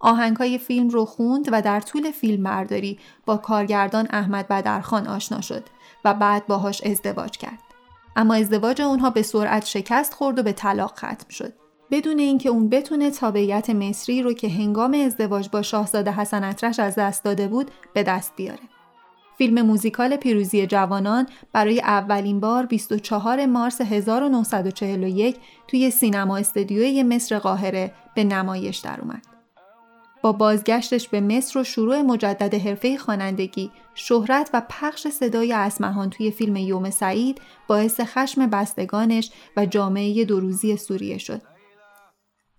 آهنگهای فیلم رو خوند و در طول فیلم برداری با کارگردان احمد بدرخان آشنا شد و بعد باهاش ازدواج کرد. اما ازدواج اونها به سرعت شکست خورد و به طلاق ختم شد. بدون اینکه اون بتونه تابعیت مصری رو که هنگام ازدواج با شاهزاده حسن اطرش از دست داده بود به دست بیاره. فیلم موزیکال پیروزی جوانان برای اولین بار 24 مارس 1941 توی سینما استدیوی مصر قاهره به نمایش در اومد. با بازگشتش به مصر و شروع مجدد حرفه خوانندگی، شهرت و پخش صدای اسمهان توی فیلم یوم سعید باعث خشم بستگانش و جامعه دروزی سوریه شد.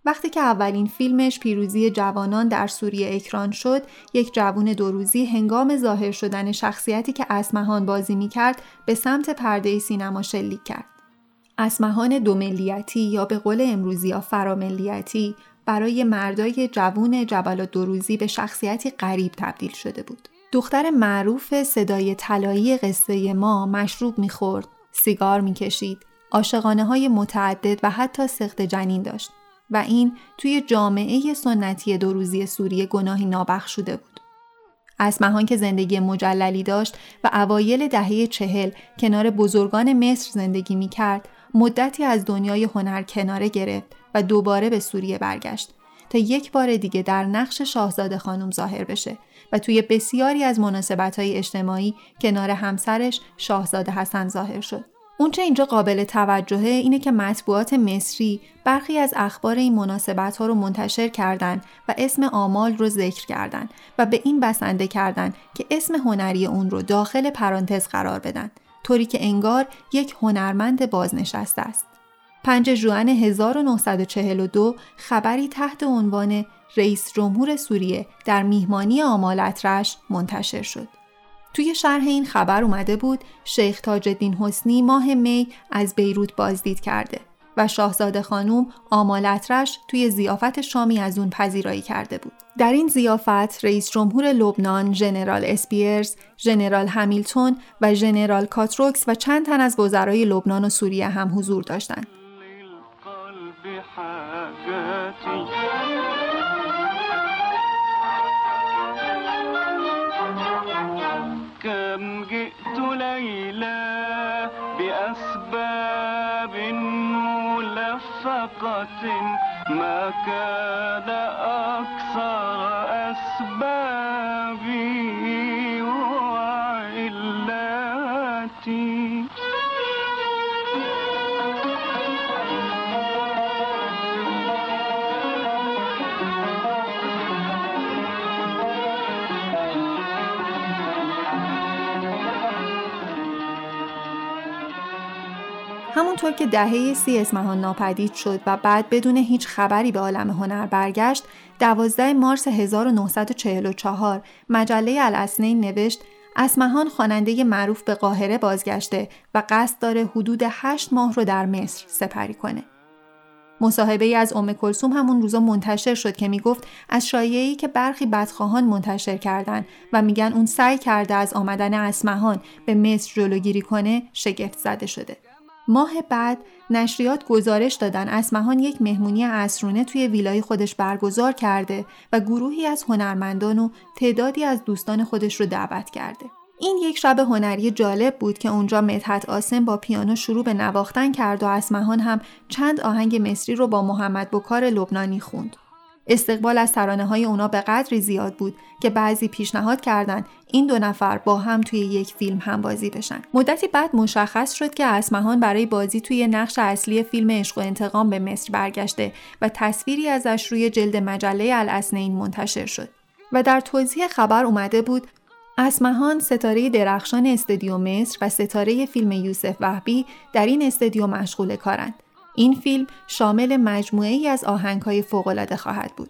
وقتی که اولین فیلمش پیروزی جوانان در سوریه اکران شد، یک جوان دروزی هنگام ظاهر شدن شخصیتی که اسمهان بازی می کرد به سمت پرده سینما شلیک کرد. اسمهان دوملیتی یا به قول امروزی یا فراملیتی برای مردای جوون جبل دروزی به شخصیتی غریب تبدیل شده بود. دختر معروف صدای طلایی قصه ما مشروب می‌خورد، سیگار می‌کشید، عاشقانه های متعدد و حتی سخت جنین داشت و این توی جامعه سنتی دروزی سوریه گناهی نابخشوده بود. اسمهان که زندگی مجللی داشت و اوایل دهه چهل کنار بزرگان مصر زندگی می کرد مدتی از دنیای هنر کناره گرفت و دوباره به سوریه برگشت تا یک بار دیگه در نقش شاهزاده خانم ظاهر بشه و توی بسیاری از مناسبت های اجتماعی کنار همسرش شاهزاده حسن ظاهر شد. اونچه اینجا قابل توجهه اینه که مطبوعات مصری برخی از اخبار این مناسبت ها رو منتشر کردند و اسم آمال رو ذکر کردند و به این بسنده کردند که اسم هنری اون رو داخل پرانتز قرار بدن طوری که انگار یک هنرمند بازنشسته است. 5 ژوئن 1942 خبری تحت عنوان رئیس جمهور سوریه در میهمانی آمالترش منتشر شد. توی شرح این خبر اومده بود شیخ تاج الدین حسنی ماه می از بیروت بازدید کرده و شاهزاده خانوم آمالترش توی زیافت شامی از اون پذیرایی کرده بود. در این زیافت رئیس جمهور لبنان ژنرال اسپیرز، ژنرال همیلتون و ژنرال کاتروکس و چند تن از وزرای لبنان و سوریه هم حضور داشتند. كم جئت ليلى بأسباب ملفقة ما كان أكثر همونطور که دهه سی اسمهان ناپدید شد و بعد بدون هیچ خبری به عالم هنر برگشت 12 مارس 1944 مجله الاسنین نوشت اسمهان خواننده معروف به قاهره بازگشته و قصد داره حدود 8 ماه رو در مصر سپری کنه. مصاحبه ای از ام کلسوم همون روزا منتشر شد که می‌گفت از شایعی که برخی بدخواهان منتشر کردن و میگن اون سعی کرده از آمدن اسمهان به مصر جلوگیری کنه شگفت زده شده. ماه بعد نشریات گزارش دادن اسمهان یک مهمونی عصرونه توی ویلای خودش برگزار کرده و گروهی از هنرمندان و تعدادی از دوستان خودش رو دعوت کرده. این یک شب هنری جالب بود که اونجا مدحت آسم با پیانو شروع به نواختن کرد و اسمهان هم چند آهنگ مصری رو با محمد بکار لبنانی خوند. استقبال از ترانه های اونا به قدری زیاد بود که بعضی پیشنهاد کردند این دو نفر با هم توی یک فیلم هم بازی بشن. مدتی بعد مشخص شد که اسمهان برای بازی توی نقش اصلی فیلم عشق و انتقام به مصر برگشته و تصویری ازش روی جلد مجله الاسنین منتشر شد. و در توضیح خبر اومده بود اسمهان ستاره درخشان استدیو مصر و ستاره فیلم یوسف وحبی در این استدیو مشغول کارند. این فیلم شامل مجموعه ای از آهنگهای فوقالعاده خواهد بود.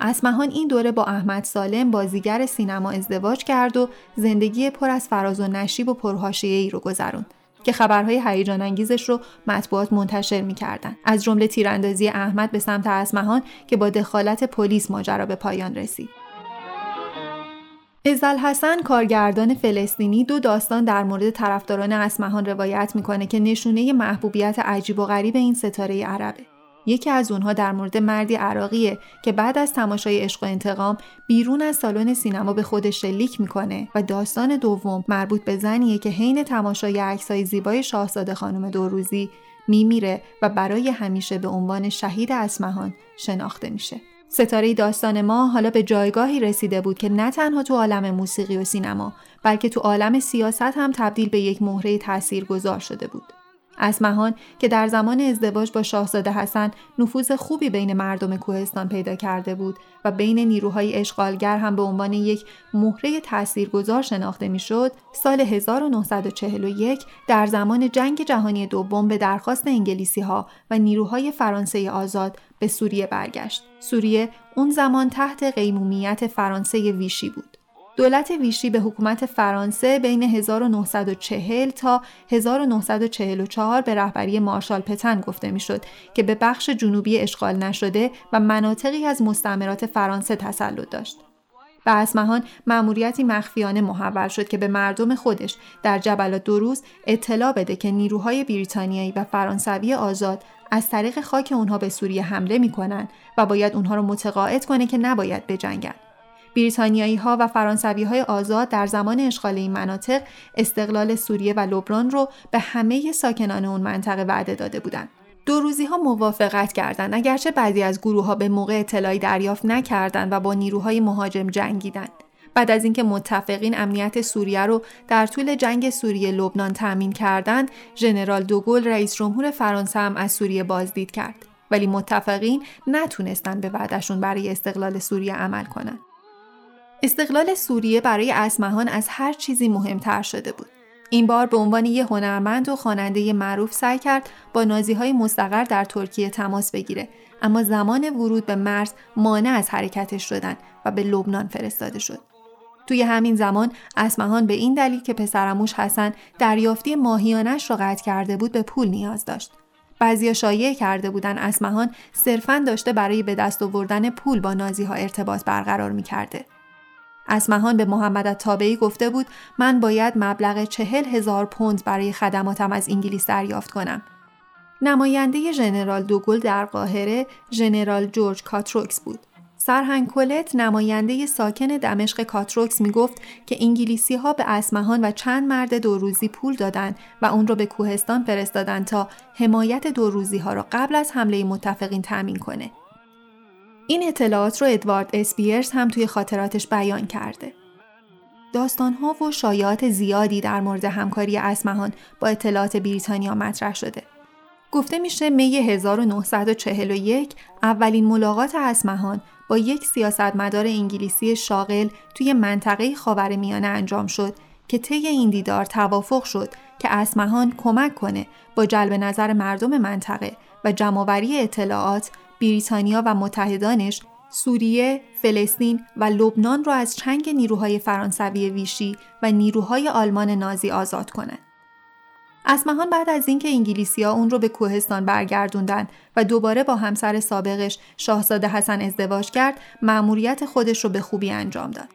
اسمهان این دوره با احمد سالم بازیگر سینما ازدواج کرد و زندگی پر از فراز و نشیب و ای رو گذروند که خبرهای هیجان انگیزش رو مطبوعات منتشر می‌کردند از جمله تیراندازی احمد به سمت اسمهان که با دخالت پلیس ماجرا به پایان رسید ازل حسن کارگردان فلسطینی دو داستان در مورد طرفداران اسمهان روایت می‌کنه که نشونه محبوبیت عجیب و غریب این ستاره عربه. یکی از اونها در مورد مردی عراقیه که بعد از تماشای عشق و انتقام بیرون از سالن سینما به خودش شلیک می‌کنه و داستان دوم مربوط به زنیه که حین تماشای عکسای زیبای شاهزاده خانم دوروزی میمیره و برای همیشه به عنوان شهید اسمهان شناخته میشه. ستاره داستان ما حالا به جایگاهی رسیده بود که نه تنها تو عالم موسیقی و سینما بلکه تو عالم سیاست هم تبدیل به یک مهره گذار شده بود. اسمهان که در زمان ازدواج با شاهزاده حسن نفوذ خوبی بین مردم کوهستان پیدا کرده بود و بین نیروهای اشغالگر هم به عنوان یک مهره تاثیرگذار شناخته می‌شد سال 1941 در زمان جنگ جهانی دوم به درخواست انگلیسی ها و نیروهای فرانسه آزاد به سوریه برگشت. سوریه اون زمان تحت قیمومیت فرانسه ویشی بود. دولت ویشی به حکومت فرانسه بین 1940 تا 1944 به رهبری مارشال پتن گفته می‌شد که به بخش جنوبی اشغال نشده و مناطقی از مستعمرات فرانسه تسلط داشت. به اسمهان مأموریتی مخفیانه محول شد که به مردم خودش در جبلات دروز اطلاع بده که نیروهای بریتانیایی و فرانسوی آزاد از طریق خاک اونها به سوریه حمله می‌کنن و باید اونها رو متقاعد کنه که نباید بجنگن. بریتانیایی ها و فرانسوی های آزاد در زمان اشغال این مناطق استقلال سوریه و لبنان رو به همه ساکنان اون منطقه وعده داده بودند. دو روزی ها موافقت کردند اگرچه بعضی از گروه ها به موقع اطلاعی دریافت نکردند و با نیروهای مهاجم جنگیدند. بعد از اینکه متفقین امنیت سوریه رو در طول جنگ سوریه لبنان تأمین کردند، ژنرال دوگل رئیس جمهور فرانسه هم از سوریه بازدید کرد. ولی متفقین نتونستن به وعدشون برای استقلال سوریه عمل کنند. استقلال سوریه برای اسمهان از هر چیزی مهمتر شده بود. این بار به عنوان یه هنرمند و خواننده معروف سعی کرد با نازی های مستقر در ترکیه تماس بگیره اما زمان ورود به مرز مانع از حرکتش شدن و به لبنان فرستاده شد. توی همین زمان اسمهان به این دلیل که پسرموش حسن دریافتی ماهیانش را قطع کرده بود به پول نیاز داشت. بعضیا شایع کرده بودن اسمهان صرفا داشته برای به دست آوردن پول با نازی ها ارتباط برقرار می کرده. اسمهان به محمد تابعی گفته بود من باید مبلغ چهل هزار پوند برای خدماتم از انگلیس دریافت کنم. نماینده ژنرال دوگل در قاهره ژنرال جورج کاتروکس بود. سرهنگ کلت نماینده ساکن دمشق کاتروکس می گفت که انگلیسی ها به اسمهان و چند مرد دو روزی پول دادند و اون را به کوهستان فرستادن تا حمایت دو روزی ها را قبل از حمله متفقین تأمین کنه. این اطلاعات رو ادوارد اسپیرز هم توی خاطراتش بیان کرده. داستانها و شایعات زیادی در مورد همکاری اسمهان با اطلاعات بریتانیا مطرح شده. گفته میشه می 1941 اولین ملاقات اسمهان با یک سیاستمدار انگلیسی شاغل توی منطقه خاورمیانه انجام شد که طی این دیدار توافق شد که اسمهان کمک کنه با جلب نظر مردم منطقه و جمعآوری اطلاعات بریتانیا و متحدانش سوریه، فلسطین و لبنان را از چنگ نیروهای فرانسوی ویشی و نیروهای آلمان نازی آزاد کنند. اسمهان بعد از اینکه انگلیسیا اون رو به کوهستان برگردوندن و دوباره با همسر سابقش شاهزاده حسن ازدواج کرد، مأموریت خودش رو به خوبی انجام داد.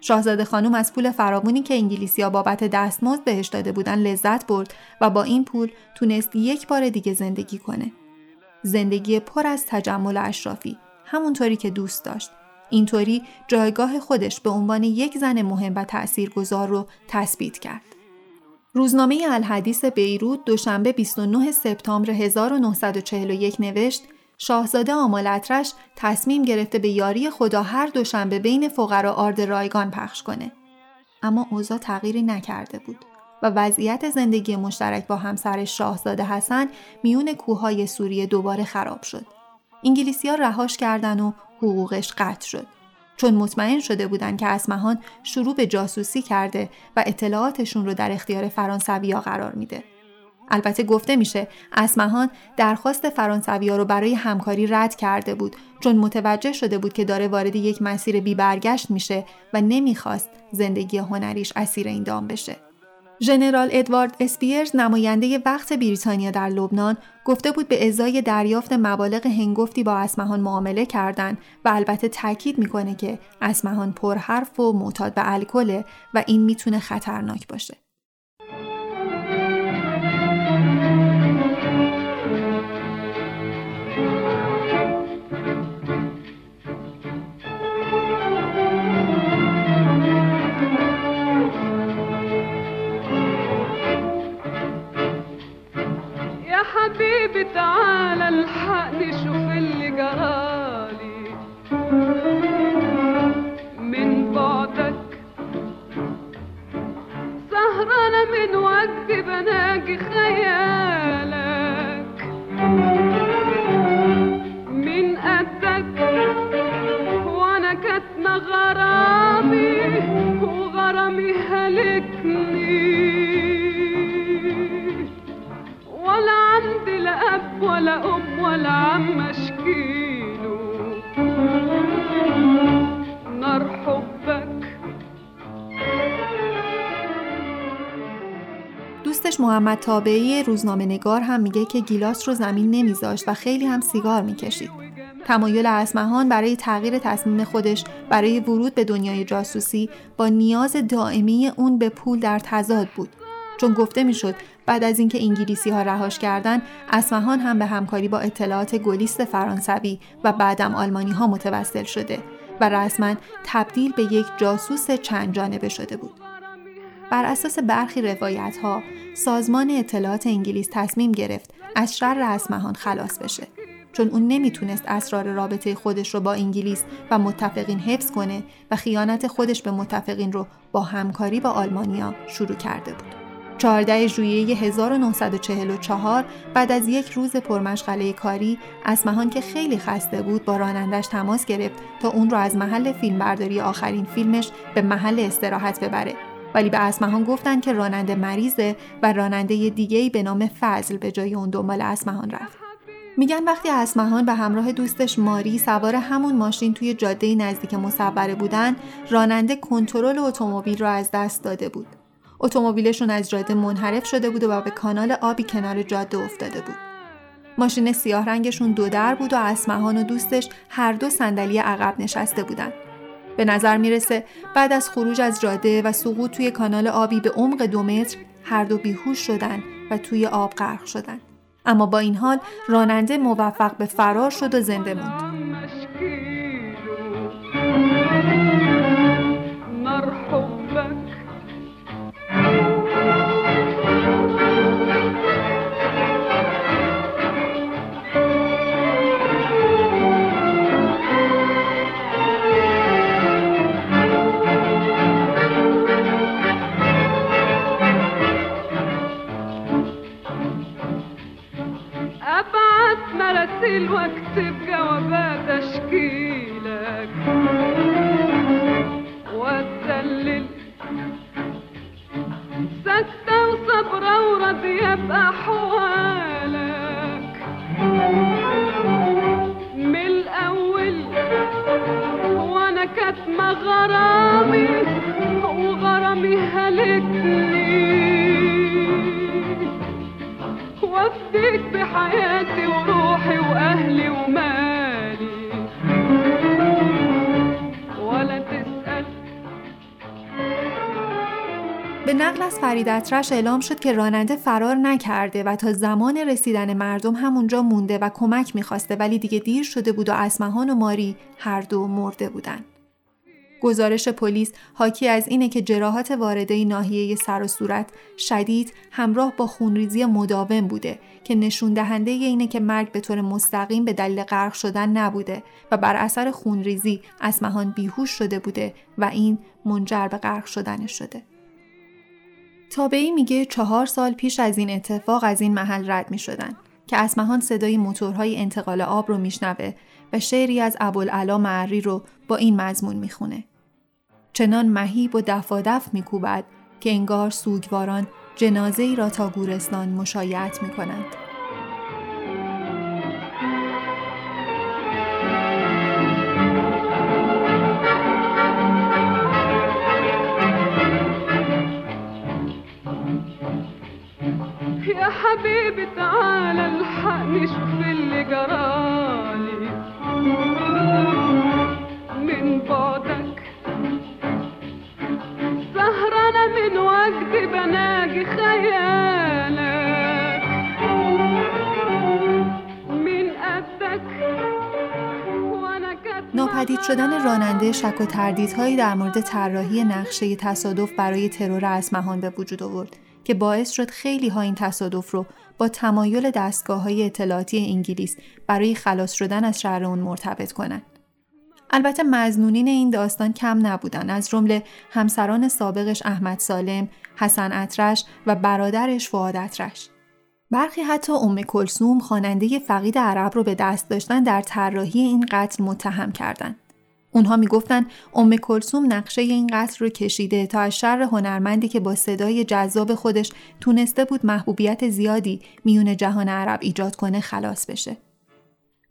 شاهزاده خانم از پول فراوانی که انگلیسیا بابت دستمزد بهش داده بودن لذت برد و با این پول تونست یک بار دیگه زندگی کنه. زندگی پر از تجمل اشرافی همونطوری که دوست داشت. اینطوری جایگاه خودش به عنوان یک زن مهم و تأثیرگذار رو تثبیت کرد. روزنامه الحدیث بیروت دوشنبه 29 سپتامبر 1941 نوشت شاهزاده آمالترش تصمیم گرفته به یاری خدا هر دوشنبه بین فقرا آرد رایگان پخش کنه. اما اوضاع تغییری نکرده بود و وضعیت زندگی مشترک با همسر شاهزاده حسن میون کوههای سوریه دوباره خراب شد. انگلیسی ها رهاش کردن و حقوقش قطع شد. چون مطمئن شده بودند که اسمهان شروع به جاسوسی کرده و اطلاعاتشون رو در اختیار فرانسویا قرار میده. البته گفته میشه اسمهان درخواست فرانسویا رو برای همکاری رد کرده بود چون متوجه شده بود که داره وارد یک مسیر بی برگشت میشه و نمی‌خواست زندگی هنریش اسیر این دام بشه. ژنرال ادوارد اسپیرز نماینده وقت بریتانیا در لبنان گفته بود به ازای دریافت مبالغ هنگفتی با اسمهان معامله کردند و البته تاکید می‌کنه که اسمهان پرحرف و معتاد به الکل و این می‌تونه خطرناک باشه. حبيبي تعالى الحقني شوف اللي جرالي. من بعدك سهرانة من وجدي بناجي خيالك. من قدك وأنا كاتمة غرامي وغرامي هلكني. اب ولا ام ولا عم اشكيله نار حبك دوستش محمد تابعی روزنامه نگار هم میگه که گیلاس رو زمین نمیذاشت و خیلی هم سیگار می‌کشید. تمایل اسمهان برای تغییر تصمیم خودش برای ورود به دنیای جاسوسی با نیاز دائمی اون به پول در تضاد بود. چون گفته می‌شد بعد از اینکه انگلیسی ها رهاش کردند اسمهان هم به همکاری با اطلاعات گلیست فرانسوی و بعدم آلمانی ها متوسل شده و رسما تبدیل به یک جاسوس چند جانبه شده بود. بر اساس برخی روایت ها سازمان اطلاعات انگلیس تصمیم گرفت از شر اسمهان خلاص بشه چون اون نمی‌تونست اسرار رابطه خودش رو با انگلیس و متفقین حفظ کنه و خیانت خودش به متفقین رو با همکاری با آلمانیا شروع کرده بود. 14 ژوئیه 1944 بعد از یک روز پرمشغله کاری اسمهان که خیلی خسته بود با رانندش تماس گرفت تا اون رو از محل فیلمبرداری آخرین فیلمش به محل استراحت ببره. ولی به اسمهان گفتن که راننده مریضه و راننده دیگه‌ای به نام فضل به جای اون دنبال اسمهان رفت. میگن وقتی اسمهان به همراه دوستش ماری سوار همون ماشین توی جاده نزدیک مصوره بودن راننده کنترل اتومبیل را از دست داده بود. اتومبیلشون از جاده منحرف شده بود و به کانال آبی کنار جاده افتاده بود. ماشین سیاه رنگشون دو در بود و اسمهان و دوستش هر دو صندلی عقب نشسته بودن. به نظر می‌رسه بعد از خروج از جاده و سقوط توی کانال آبی به عمق دو متر هر دو بیهوش شدن و توی آب غرق شدن. اما با این حال راننده موفق به فرار شد و زنده موند. مراسيل واكتب جوابات أشكيلك. واتدلل ساكتة وصبرة وراضية بأحوالك. من الأول وأنا كاتمة غرامي نقل از فرید اطرش اعلام شد که راننده فرار نکرده و تا زمان رسیدن مردم همونجا مونده و کمک می‌خواسته ولی دیگه دیر شده بود و اسمهان و ماری هر دو مرده بودن. گزارش پلیس حاکی از اینه که جراحات وارده ناحیه سر و صورت شدید همراه با خونریزی مداوم بوده که نشون دهنده اینه که مرگ به طور مستقیم به دلیل غرق شدن نبوده و بر اثر خونریزی اسمهان بیهوش شده بوده و این منجر به غرق شدن شده. تابعی میگه چهار سال پیش از این اتفاق از این محل رد می شدن که اسمهان صدای موتورهای انتقال آب رو میشنوه و شعری از ابوالعلا معری رو با این مضمون می‌خونه. چنان مهیب و دفادف میکوبد که انگار سوگواران جنازه ای را تا گورستان مشایعت می يا حبيبي تعالى الحقني شوف اللي جرالي. من بعدك سهرانة من وجدي بناجي خيالك. من قدك ناپدید شدن راننده شک و تردیدهایی در مورد طراحی نقشه تصادف برای ترور اسمهان به وجود آورد. که باعث شد خیلی ها این تصادف رو با تمایل دستگاه های اطلاعاتی انگلیس برای خلاص شدن از شهر اون مرتبط کنند. البته مزنونین این داستان کم نبودن از جمله همسران سابقش احمد سالم، حسن اطرش و برادرش فؤاد اطرش. برخی حتی ام کلسوم خواننده فقید عرب رو به دست داشتن در طراحی این قتل متهم کردند. اونها می‌گفتن ام کلسوم نقشه این قتل رو کشیده تا از شر هنرمندی که با صدای جذاب خودش تونسته بود محبوبیت زیادی میون جهان عرب ایجاد کنه خلاص بشه.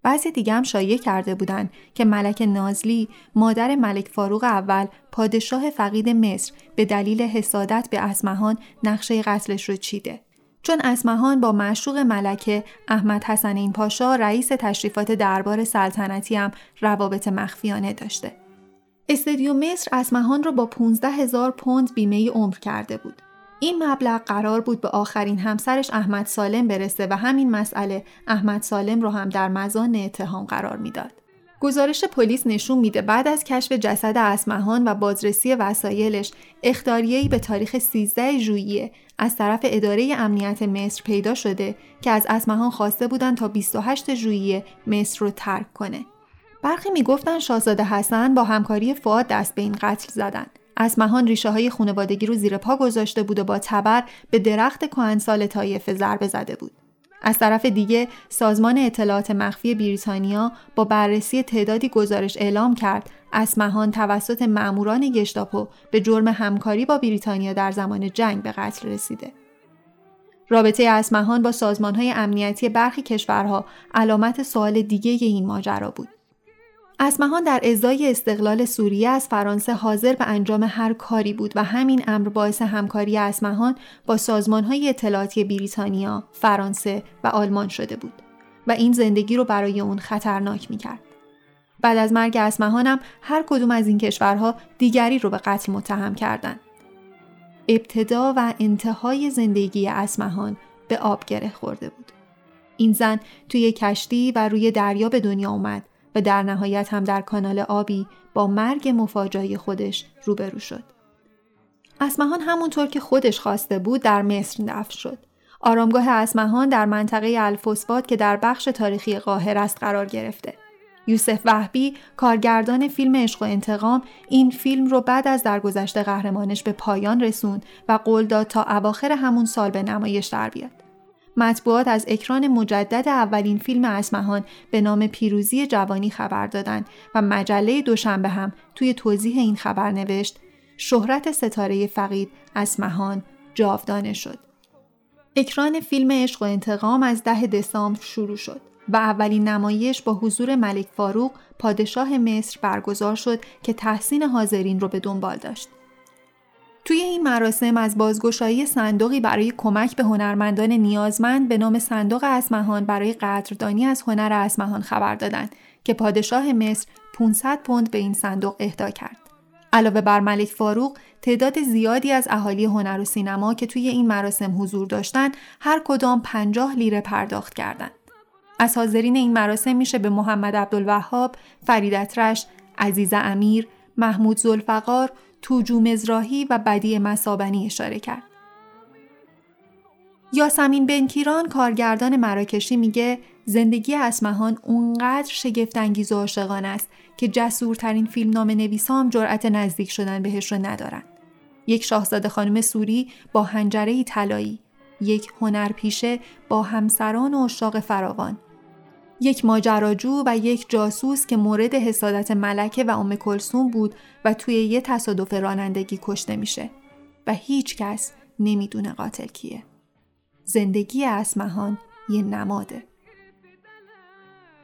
بعضی دیگه هم شایع کرده بودند که ملک نازلی مادر ملک فاروق اول پادشاه فقید مصر به دلیل حسادت به اسمهان نقشه قتلش رو چیده. چون اسمهان با معشوق ملکه احمد حسن این پاشا رئیس تشریفات دربار سلطنتی هم روابط مخفیانه داشته. استادیوم مصر اسمهان رو با 15 هزار پوند بیمه عمر کرده بود. این مبلغ قرار بود به آخرین همسرش احمد سالم برسه و همین مسئله احمد سالم رو هم در مزان اتهام قرار می‌داد. گزارش پلیس نشون میده بعد از کشف جسد اسمهان و بازرسی وسایلش اختاریه‌ای به تاریخ 13 ژوئیه از طرف اداره امنیت مصر پیدا شده که از اسمهان خواسته بودن تا 28 ژوئیه مصر رو ترک کنه. برخی می‌گفتن شاهزاده حسن با همکاری فعاد دست به این قتل زدن. اسمهان ریشه های خانوادگی رو زیر پا گذاشته بود و با تبر به درخت کهنسال طایفه ضربه زده بود. از طرف دیگه سازمان اطلاعات مخفی بریتانیا با بررسی تعدادی گزارش اعلام کرد اسمهان توسط ماموران گشتاپو به جرم همکاری با بریتانیا در زمان جنگ به قتل رسیده. رابطه اسمهان با سازمانهای امنیتی برخی کشورها علامت سوال دیگه این ماجرا بود. اسمهان در ازای استقلال سوریه از فرانسه حاضر به انجام هر کاری بود و همین امر باعث همکاری اسمهان با سازمانهای اطلاعاتی بریتانیا، فرانسه و آلمان شده بود و این زندگی رو برای اون خطرناک می‌کرد. بعد از مرگ اسمهانم هر کدوم از این کشورها دیگری رو به قتل متهم کردند. ابتدا و انتهای زندگی اسمهان به آب گره خورده بود. این زن توی کشتی و روی دریا به دنیا اومد و در نهایت هم در کانال آبی با مرگ مفاجای خودش روبرو شد. اسمهان همونطور که خودش خواسته بود در مصر دفن شد. آرامگاه اسمهان در منطقه الفوسفات که در بخش تاریخی قاهر است قرار گرفته. یوسف وحبی کارگردان فیلم عشق و انتقام این فیلم رو بعد از درگذشت قهرمانش به پایان رسوند و قول داد تا اواخر همون سال به نمایش در بیاد. مطبوعات از اکران مجدد اولین فیلم اسمهان به نام پیروزی جوانی خبر دادند و مجله دوشنبه هم توی توضیح این خبر نوشت شهرت ستاره فقید اسمهان جاودانه شد. اکران فیلم عشق و انتقام از ده دسامبر شروع شد و اولین نمایش با حضور ملک فاروق پادشاه مصر برگزار شد که تحسین حاضرین رو به دنبال داشت. توی این مراسم از بازگشایی صندوقی برای کمک به هنرمندان نیازمند به نام صندوق اسمهان برای قدردانی از هنر اسمهان خبر دادند که پادشاه مصر 500 پوند به این صندوق اهدا کرد. علاوه بر ملک فاروق تعداد زیادی از اهالی هنر و سینما که توی این مراسم حضور داشتند هر کدام 50 لیره پرداخت کردند. از حاضرین این مراسم میشه به محمد عبدالوهاب، فریدت رش، عزیز امیر، محمود زلفقار، توجو مزراهی و بدی مسابنی اشاره کرد. یاسمین بنکیران کارگردان مراکشی میگه زندگی اسمهان اونقدر شگفتانگیز و عاشقانه است که جسورترین فیلم نام نویسام جرأت نزدیک شدن بهش رو ندارن. یک شاهزاده خانم سوری با هنجره طلایی، یک هنرپیشه با همسران و اشاق فراوان، یک ماجراجو و یک جاسوس که مورد حسادت ملکه و ام کلسوم بود و توی یه تصادف رانندگی کشته میشه و هیچ کس نمی‌دونه قاتل کیه. زندگی اسمهان یه نماده.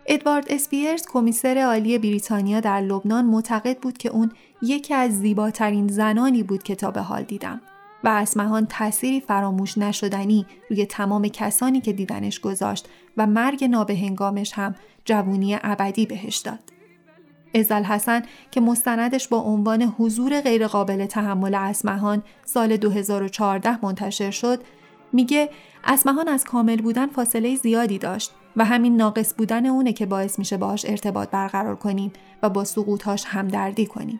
ادوارد اسپیرز کمیسر عالی بریتانیا در لبنان معتقد بود که اون یکی از زیباترین زنانی بود که تا به حال دیدم و اسمهان تأثیری فراموش نشدنی روی تمام کسانی که دیدنش گذاشت و مرگ نابهنگامش هم جوونی ابدی بهش داد. ازل حسن که مستندش با عنوان حضور غیرقابل تحمل اسمهان سال 2014 منتشر شد میگه اسمهان از کامل بودن فاصله زیادی داشت و همین ناقص بودن اونه که باعث میشه باهاش ارتباط برقرار کنیم و با سقوطهاش همدردی کنیم.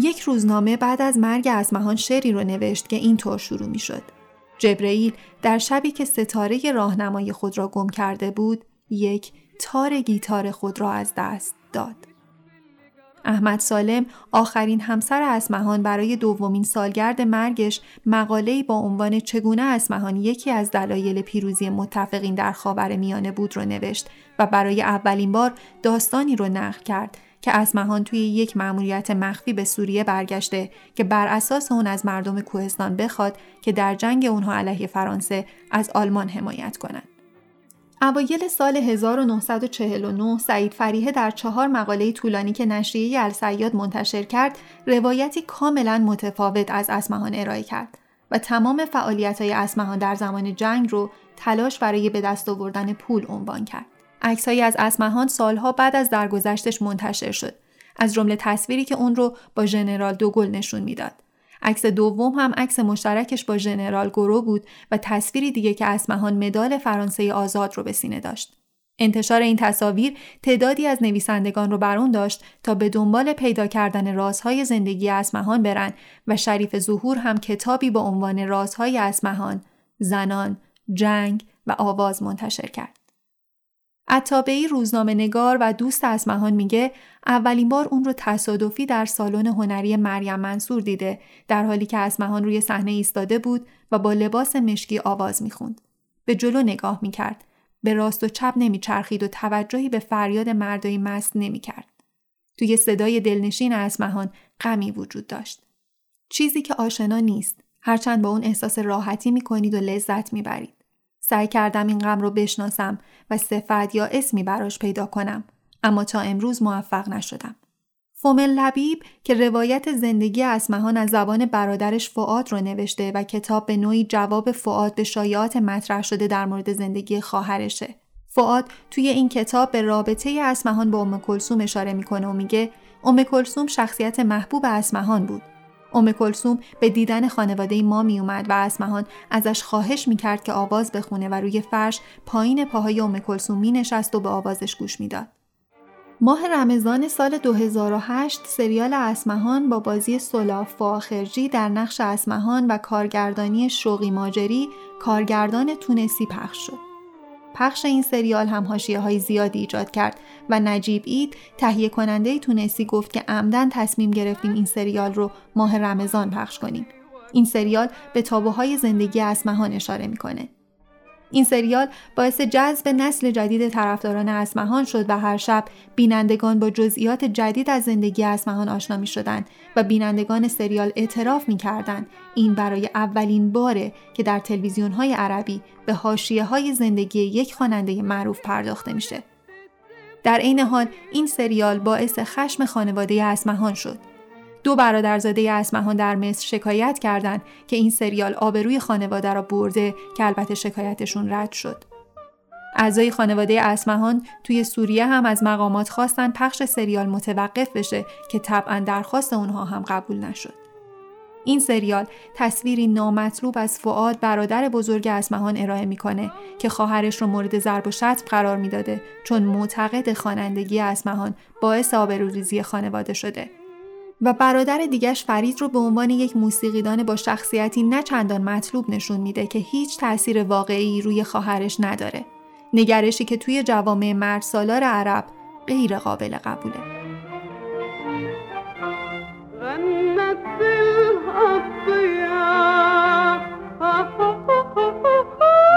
یک روزنامه بعد از مرگ اسمهان شعری رو نوشت که اینطور شروع می شد. جبرئیل در شبی که ستاره راهنمای خود را گم کرده بود یک تار گیتار خود را از دست داد. احمد سالم آخرین همسر اسمهان برای دومین سالگرد مرگش مقاله‌ای با عنوان چگونه اسمهان یکی از دلایل پیروزی متفقین در خاور میانه بود رو نوشت و برای اولین بار داستانی رو نقل کرد که اسمهان توی یک مأموریت مخفی به سوریه برگشته که بر اساس اون از مردم کوهستان بخواد که در جنگ اونها علیه فرانسه از آلمان حمایت کنند. اوایل سال 1949 سعید فریحه در چهار مقاله طولانی که نشریه السیاد منتشر کرد روایتی کاملا متفاوت از اسمهان ارائه کرد و تمام فعالیت های اسمهان در زمان جنگ رو تلاش برای به دست آوردن پول عنوان کرد. عکسهایی از اسمهان سالها بعد از درگذشتش منتشر شد از جمله تصویری که اون رو با ژنرال دوگل نشون می‌داد عکس دوم هم عکس مشترکش با ژنرال گورو بود و تصویری دیگه که اسمهان مدال فرانسه آزاد رو به سینه داشت انتشار این تصاویر تعدادی از نویسندگان رو برون داشت تا به دنبال پیدا کردن رازهای زندگی اسمهان برن و شریف ظهور هم کتابی با عنوان رازهای اسمهان، زنان، جنگ و آواز منتشر کرد. عطابعی روزنامه نگار و دوست اسمهان میگه اولین بار اون رو تصادفی در سالن هنری مریم منصور دیده در حالی که اسمهان روی صحنه ایستاده بود و با لباس مشکی آواز می‌خوند. به جلو نگاه می‌کرد به راست و چپ نمیچرخید و توجهی به فریاد مردای مست نمی‌کرد. توی صدای دلنشین اسمهان غمی وجود داشت. چیزی که آشنا نیست هرچند با اون احساس راحتی می‌کنید و لذت می‌برید. سعی کردم این غم رو بشناسم و صفت یا اسمی براش پیدا کنم اما تا امروز موفق نشدم. فومل لبیب که روایت زندگی اسمهان از زبان برادرش فعاد رو نوشته و کتاب به نوعی جواب فعاد به شایعات مطرح شده در مورد زندگی خواهرشه. فعاد توی این کتاب به رابطه اسمهان با ام کلسوم اشاره می‌کنه و میگه ام کلسوم شخصیت محبوب اسمهان بود. ام کلسوم به دیدن خانواده ما می اومد و اسمهان ازش خواهش می‌کرد که آواز بخونه و روی فرش پایین پاهای ام کلسوم می نشست و به آوازش گوش می‌داد. ماه رمضان سال 2008 سریال اسمهان با بازی سلاف فاخرجی در نقش اسمهان و کارگردانی شوقی ماجری کارگردان تونسی پخش شد. پخش این سریال هم های زیادی ایجاد کرد و نجیب اید تهیه کننده تونسی گفت که عمدن تصمیم گرفتیم این سریال رو ماه رمضان پخش کنیم. این سریال به تابوهای زندگی اسمهان اشاره می‌کنه. این سریال باعث جذب نسل جدید طرفداران اسمهان شد و هر شب بینندگان با جزئیات جدید از زندگی اسمهان آشنا می شدند و بینندگان سریال اعتراف می کردن این برای اولین باره که در تلویزیون های عربی به حاشیه های زندگی یک خواننده معروف پرداخته میشه. در عین حال این سریال باعث خشم خانواده اسمهان شد دو برادرزاده اسمهان در مصر شکایت کردند که این سریال آبروی خانواده را برده که البته شکایتشون رد شد. اعضای خانواده اسمهان توی سوریه هم از مقامات خواستن پخش سریال متوقف بشه که طبعا درخواست اونها هم قبول نشد. این سریال تصویری نامطلوب از فعاد برادر بزرگ اسمهان ارائه می‌کنه که خواهرش رو مورد ضرب و شتم قرار می‌داده چون معتقد خوانندگی اسمهان باعث آبروریزی خانواده شده و برادر دیگش فرید رو به عنوان یک موسیقیدان با شخصیتی نه چندان مطلوب نشون میده که هیچ تاثیر واقعی روی خواهرش نداره. نگرشی که توی جوامع مرد سالار عرب غیر قابل قبوله.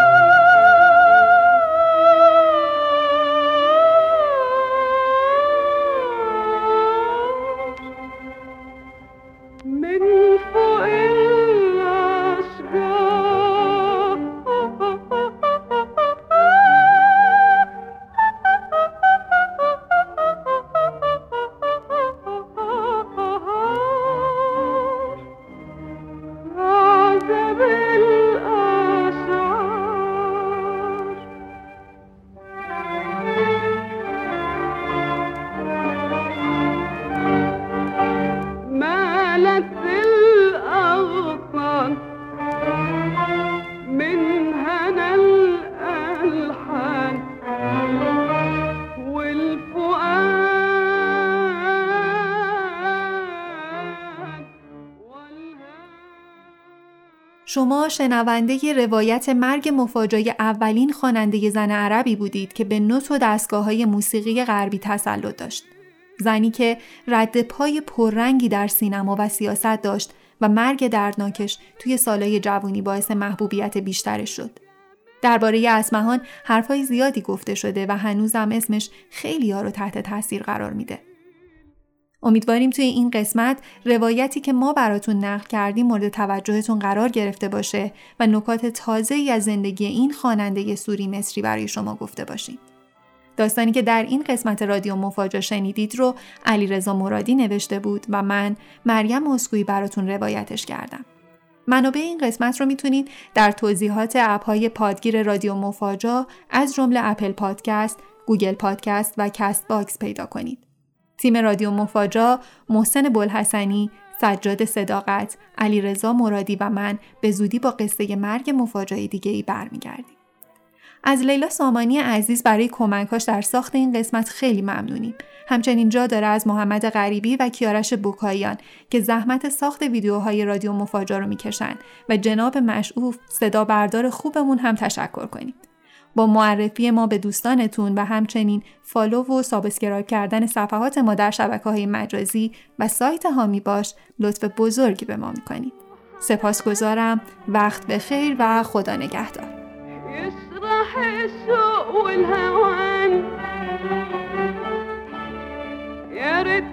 شما شنونده روایت مرگ مفاجای اولین خواننده زن عربی بودید که به نوت و دستگاه های موسیقی غربی تسلط داشت. زنی که رد پای پررنگی در سینما و سیاست داشت و مرگ دردناکش توی سالهای جوانی باعث محبوبیت بیشترش شد. درباره اسمهان حرفای زیادی گفته شده و هنوزم اسمش خیلی ها رو تحت تاثیر قرار میده. امیدواریم توی این قسمت روایتی که ما براتون نقل کردیم مورد توجهتون قرار گرفته باشه و نکات تازه ای از زندگی این خواننده سوری مصری برای شما گفته باشیم. داستانی که در این قسمت رادیو مفاجا شنیدید رو علیرضا مرادی نوشته بود و من مریم مسکویی براتون روایتش کردم. منابع این قسمت رو می‌تونید در توضیحات اپهای پادگیر رادیو مفاجا از جمله Apple Podcast، Google Podcast و Castbox پیدا کنید. تیم رادیو مفاجا محسن بلحسنی، سجاد صداقت، علیرضا مرادی و من به زودی با قصه مرگ مفاجای دیگه ای برمیگردیم. از لیلا سامانی عزیز برای کمکاش در ساخت این قسمت خیلی ممنونیم. همچنین جا داره از محمد غریبی و کیارش بوکاییان که زحمت ساخت ویدیوهای رادیو مفاجا رو می‌کشن و جناب مشعوف صدا بردار خوبمون هم تشکر کنیم. با معرفی ما به دوستانتون و همچنین follow و subscribe کردن صفحات ما در شبکه های مجازی و سایت هامی باش لطف بزرگی به ما می‌کنید. سپاسگزارم وقت بخیر و خدا نگهدار. يا ريت